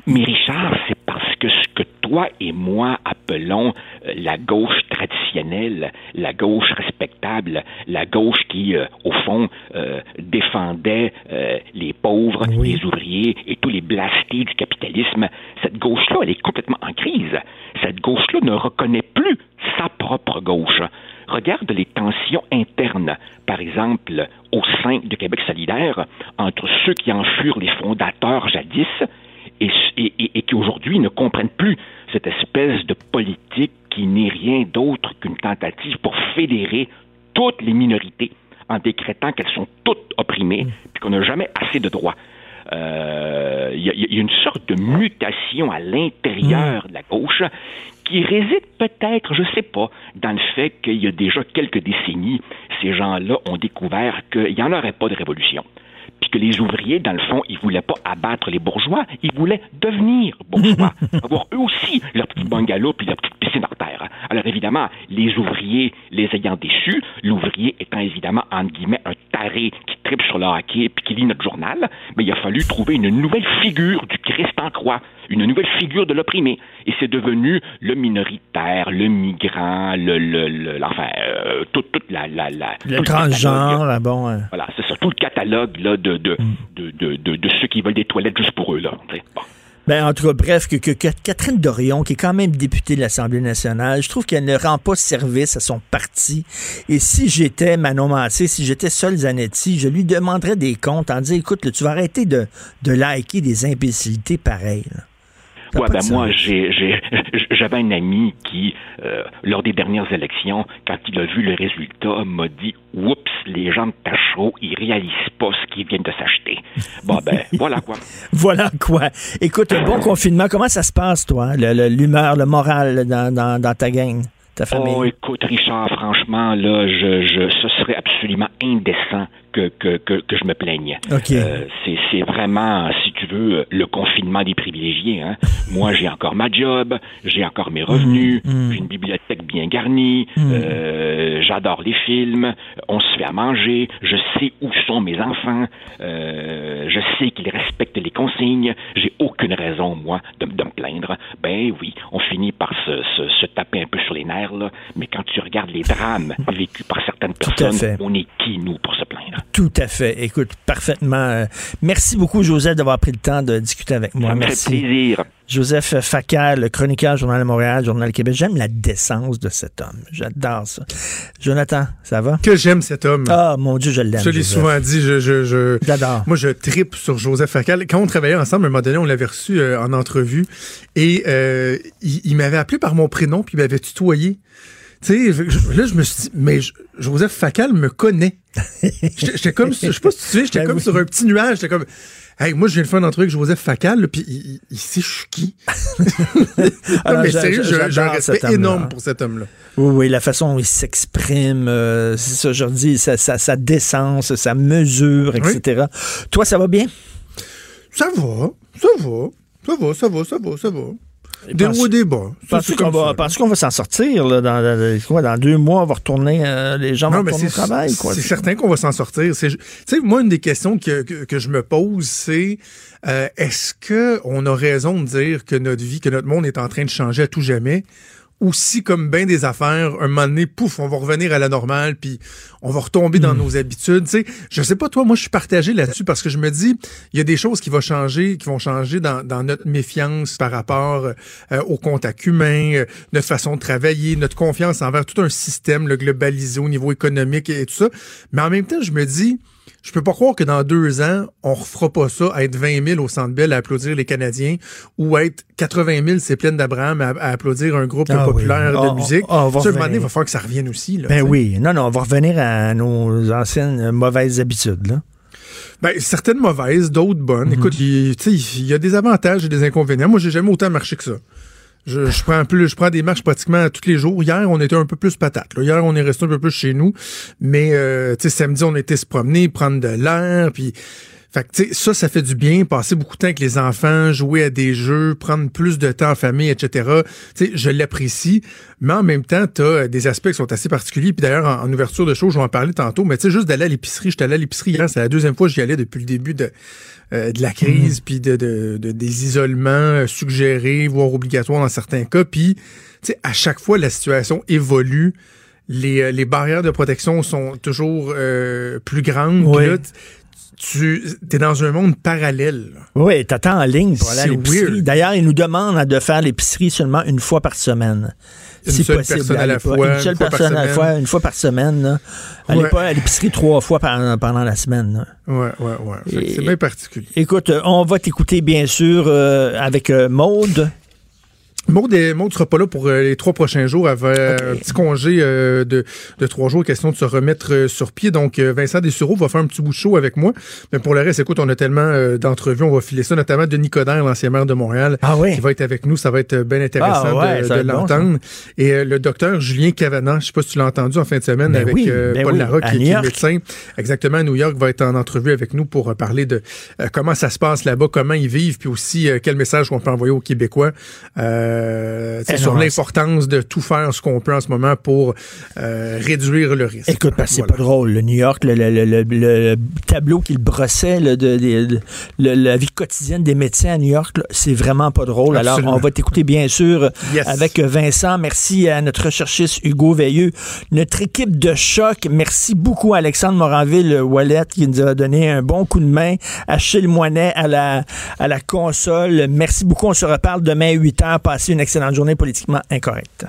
Mais Richard, c'est parce que ce que toi et moi appelons la gauche traditionnelle, la gauche respectable, la gauche qui, au fond, défendait les pauvres, les ouvriers et tous les blastés du capitalisme, cette gauche-là, elle est complètement en crise. Cette gauche-là ne reconnaît plus sa propre gauche. Regarde les tensions internes, par exemple, au sein de Québec solidaire, entre ceux qui en furent les fondateurs jadis et, et qui aujourd'hui ne comprennent plus cette espèce de politique qui n'est rien d'autre qu'une tentative pour fédérer toutes les minorités en décrétant qu'elles sont toutes opprimées, mm. puis qu'on n'a jamais assez de droits. Il euh, y, a une sorte de mutation à l'intérieur mm. de la gauche qui réside peut-être, je ne sais pas, dans le fait qu'il y a déjà quelques décennies, ces gens-là ont découvert qu'il n'y en aurait pas de révolution puis que les ouvriers, dans le fond, ils voulaient pas abattre les bourgeois, ils voulaient devenir bourgeois, [LAUGHS] avoir eux aussi leur petit bungalow puis leur petite piscine par terre. Alors évidemment, les ouvriers les ayant déçus, l'ouvrier étant évidemment, entre guillemets, un taré qui tripe sur le hockey puis qui lit notre journal, mais il a fallu trouver une nouvelle figure du Christ en croix, une nouvelle figure de l'opprimé. Et c'est devenu le minoritaire, le migrant, le, le, enfin, euh, toute, toute la, la, la, le transgenre, là, bon. Hein. Voilà, c'est ça, tout le catalogue là, de, de, mm. de, de, de, ceux qui veulent des toilettes juste pour eux, là. Bon. Ben, en tout cas, bref, que, que, Catherine Dorion, qui est quand même députée de l'Assemblée nationale, je trouve qu'elle ne rend pas service à son parti. Et si j'étais Manon Massé, si j'étais Sol Zanetti, je lui demanderais des comptes en disant, écoute, tu vas arrêter de, de liker des imbécilités pareilles. Ouais, ben moi, j'avais un ami qui, euh, lors des dernières élections, quand il a vu le résultat, m'a dit Oups, les gens de Tachereau, ils réalisent pas ce qu'ils viennent de s'acheter. Bon, ben, [LAUGHS] voilà quoi. voilà quoi. Écoute, un bon confinement, comment ça se passe, toi, l'humeur, le, moral dans, dans, dans ta gang? Ta famille? Oh, écoute, Richard, franchement, là, je, je, ce serait absolument indécent que, que, que, que, je me plaigne. Euh, c'est vraiment, si tu veux, le confinement des privilégiés. Hein. [LAUGHS] Moi, j'ai encore ma job, j'ai encore mes revenus, mmh, mmh. j'ai une bibliothèque bien garnie, mmh. euh, j'adore les films, on se fait à manger, je sais où sont mes enfants, euh, je sais qu'ils respectent les consignes, j'ai aucune raison, moi, de, de, me plaindre. Ben oui, on finit par se, se, se, taper un peu sur les nerfs, là, mais quand tu regardes les drames [LAUGHS] vécus par certaines personnes, on est qui, nous, pour se plaindre? Tout à fait. Écoute, parfaitement. Euh, merci beaucoup, Joseph, d'avoir pris le temps de discuter avec moi. Ça me merci. fait plaisir. Joseph Facal, chroniqueur Journal de Montréal, Journal Québec. J'aime la décence de cet homme. J'adore ça. Jonathan, ça va? Que j'aime cet homme. Ah, mon Dieu, je l'aime. Je l'ai souvent dit. Je, je, je J'adore. Moi, je tripe sur Joseph Facal. Quand on travaillait ensemble, à un moment donné, on l'avait reçu euh, en entrevue et euh, il, il m'avait appelé par mon prénom puis il m'avait tutoyé. Tu sais, là, je me suis dit, mais Joseph Facal me connaît. [LAUGHS] J'étais comme, je sais pas si tu sais, j'étais comme sur un petit nuage. J'étais comme, hey, moi, je viens de faire une entrevue avec Joseph Facal, puis il, il, sait je suis qui. [LAUGHS] non, mais sérieux, j'ai un respect énorme pour cet homme-là. Oui, oui, la façon dont il s'exprime, euh, c'est ça, je dis, sa, sa, sa, décence, sa mesure, etc. Oui. Toi, ça va bien? Ça va, ça va, ça va, ça va, ça va, ça va. Des hauts et des bas. Parce qu'on va, va s'en sortir là, dans, quoi, dans deux mois, on va retourner, euh, les gens non, vont retourner au travail. C'est certain qu'on va s'en sortir. Tu sais, moi, une des questions que, que, que je me pose, c'est euh, est-ce qu'on a raison de dire que notre vie, que notre monde est en train de changer à tout jamais? Aussi comme bien des affaires, un moment donné, pouf, on va revenir à la normale, puis on va retomber dans mmh. nos habitudes. Tu sais, je sais pas toi, moi je suis partagé là-dessus parce que je me dis, il y a des choses qui vont changer, qui vont changer dans, dans notre méfiance par rapport euh, au contact humain, euh, notre façon de travailler, notre confiance envers tout un système, le globalisé au niveau économique et, et tout ça. Mais en même temps, je me dis, je peux pas croire que dans deux ans, on refera pas ça, à être 20 000 au Centre Bell à applaudir les Canadiens ou être 80 000 c'est pleine d'Abraham à, à, applaudir un groupe ah populaire oui. de musique. Oh, oh, ça, un moment donné, il va falloir que ça revienne aussi. Là, ben t'sais. oui. Non, non, on va revenir à nos anciennes mauvaises habitudes. Là. Ben, certaines mauvaises, d'autres bonnes. -hmm. Écoute, il y a des avantages et des inconvénients. Moi, j'ai jamais autant marché que ça. Je, je, prends plus, je prends des marches pratiquement tous les jours. Hier, on était un peu plus patate. Là. Hier, on est resté un peu plus chez nous. Mais euh, tu sais, samedi, on était se promener, prendre de l'air, puis. Fait que, tu sais, ça, ça fait du bien, passer beaucoup de temps avec les enfants, jouer à des jeux, prendre plus de temps en famille, etc. Tu sais, je l'apprécie, mais en même temps, tu as des aspects qui sont assez particuliers. Puis d'ailleurs, en, en, ouverture de show, je vais en parler tantôt, mais tu sais, juste d'aller à l'épicerie, j'étais allé à l'épicerie hier, c'est la deuxième fois que j'y allais depuis le début de, euh, de la crise, mmh. puis de, de, de, des isolements suggérés, voire obligatoires dans certains cas. Puis, tu sais, à chaque fois, la situation évolue. Les, les barrières de protection sont toujours euh, plus grandes. Oui. Là, tu es dans un monde parallèle. Oui, tu attends en ligne pour aller à l'épicerie. D'ailleurs, ils nous demandent de faire l'épicerie seulement une fois par semaine. Une si seule possible, personne à la fois. Une seule une personne à la fois, une fois par semaine. Là. Allez Ouais. pas à l'épicerie trois fois par- pendant la semaine. Fait que Et- C'est bien particulier. Écoute, on va t'écouter bien sûr euh, avec euh, Maude. Maud, Maud sera pas là pour euh, les trois prochains jours. Elle avait un petit congé euh, de, de trois jours, question de se remettre euh, sur pied. Donc, euh, Vincent Dessureau va faire un petit bout de show avec moi. Mais pour le reste, écoute, on a tellement euh, d'entrevues. On va filer ça, notamment Denis Coderre, l'ancien maire de Montréal, Ah oui? qui va être avec nous. Ça va être euh, bien intéressant Ah ouais, de, de bon, l'entendre. Et euh, le docteur Julien Cavana, je sais pas si tu l'as entendu en fin de semaine Ben avec oui, euh, ben Paul oui, Larocque, qui, est médecin. Exactement, à New York, va être en entrevue avec nous pour euh, parler de euh, comment ça se passe là-bas, comment ils vivent, puis aussi euh, quel message qu'on peut envoyer aux Québécois. Euh, Eh sur l'importance de tout faire ce qu'on peut en ce moment pour euh, réduire le risque. Écoute, parce que c'est pas drôle. Le New York, le, le- le- le- le tableau qu'il brossait de, de- de- le- la vie quotidienne des médecins à New York, c'est vraiment pas drôle. Alors, on va t'écouter bien sûr Yes. avec Vincent. Merci à notre recherchiste Hugo Veilleux. Notre équipe de choc, merci beaucoup à Alexandre Moranville-Wallet qui nous a donné un bon coup de main. Achille Moinet à la, à la console. Merci beaucoup. On se reparle demain à 8 h. Passez une excellente journée politiquement incorrecte.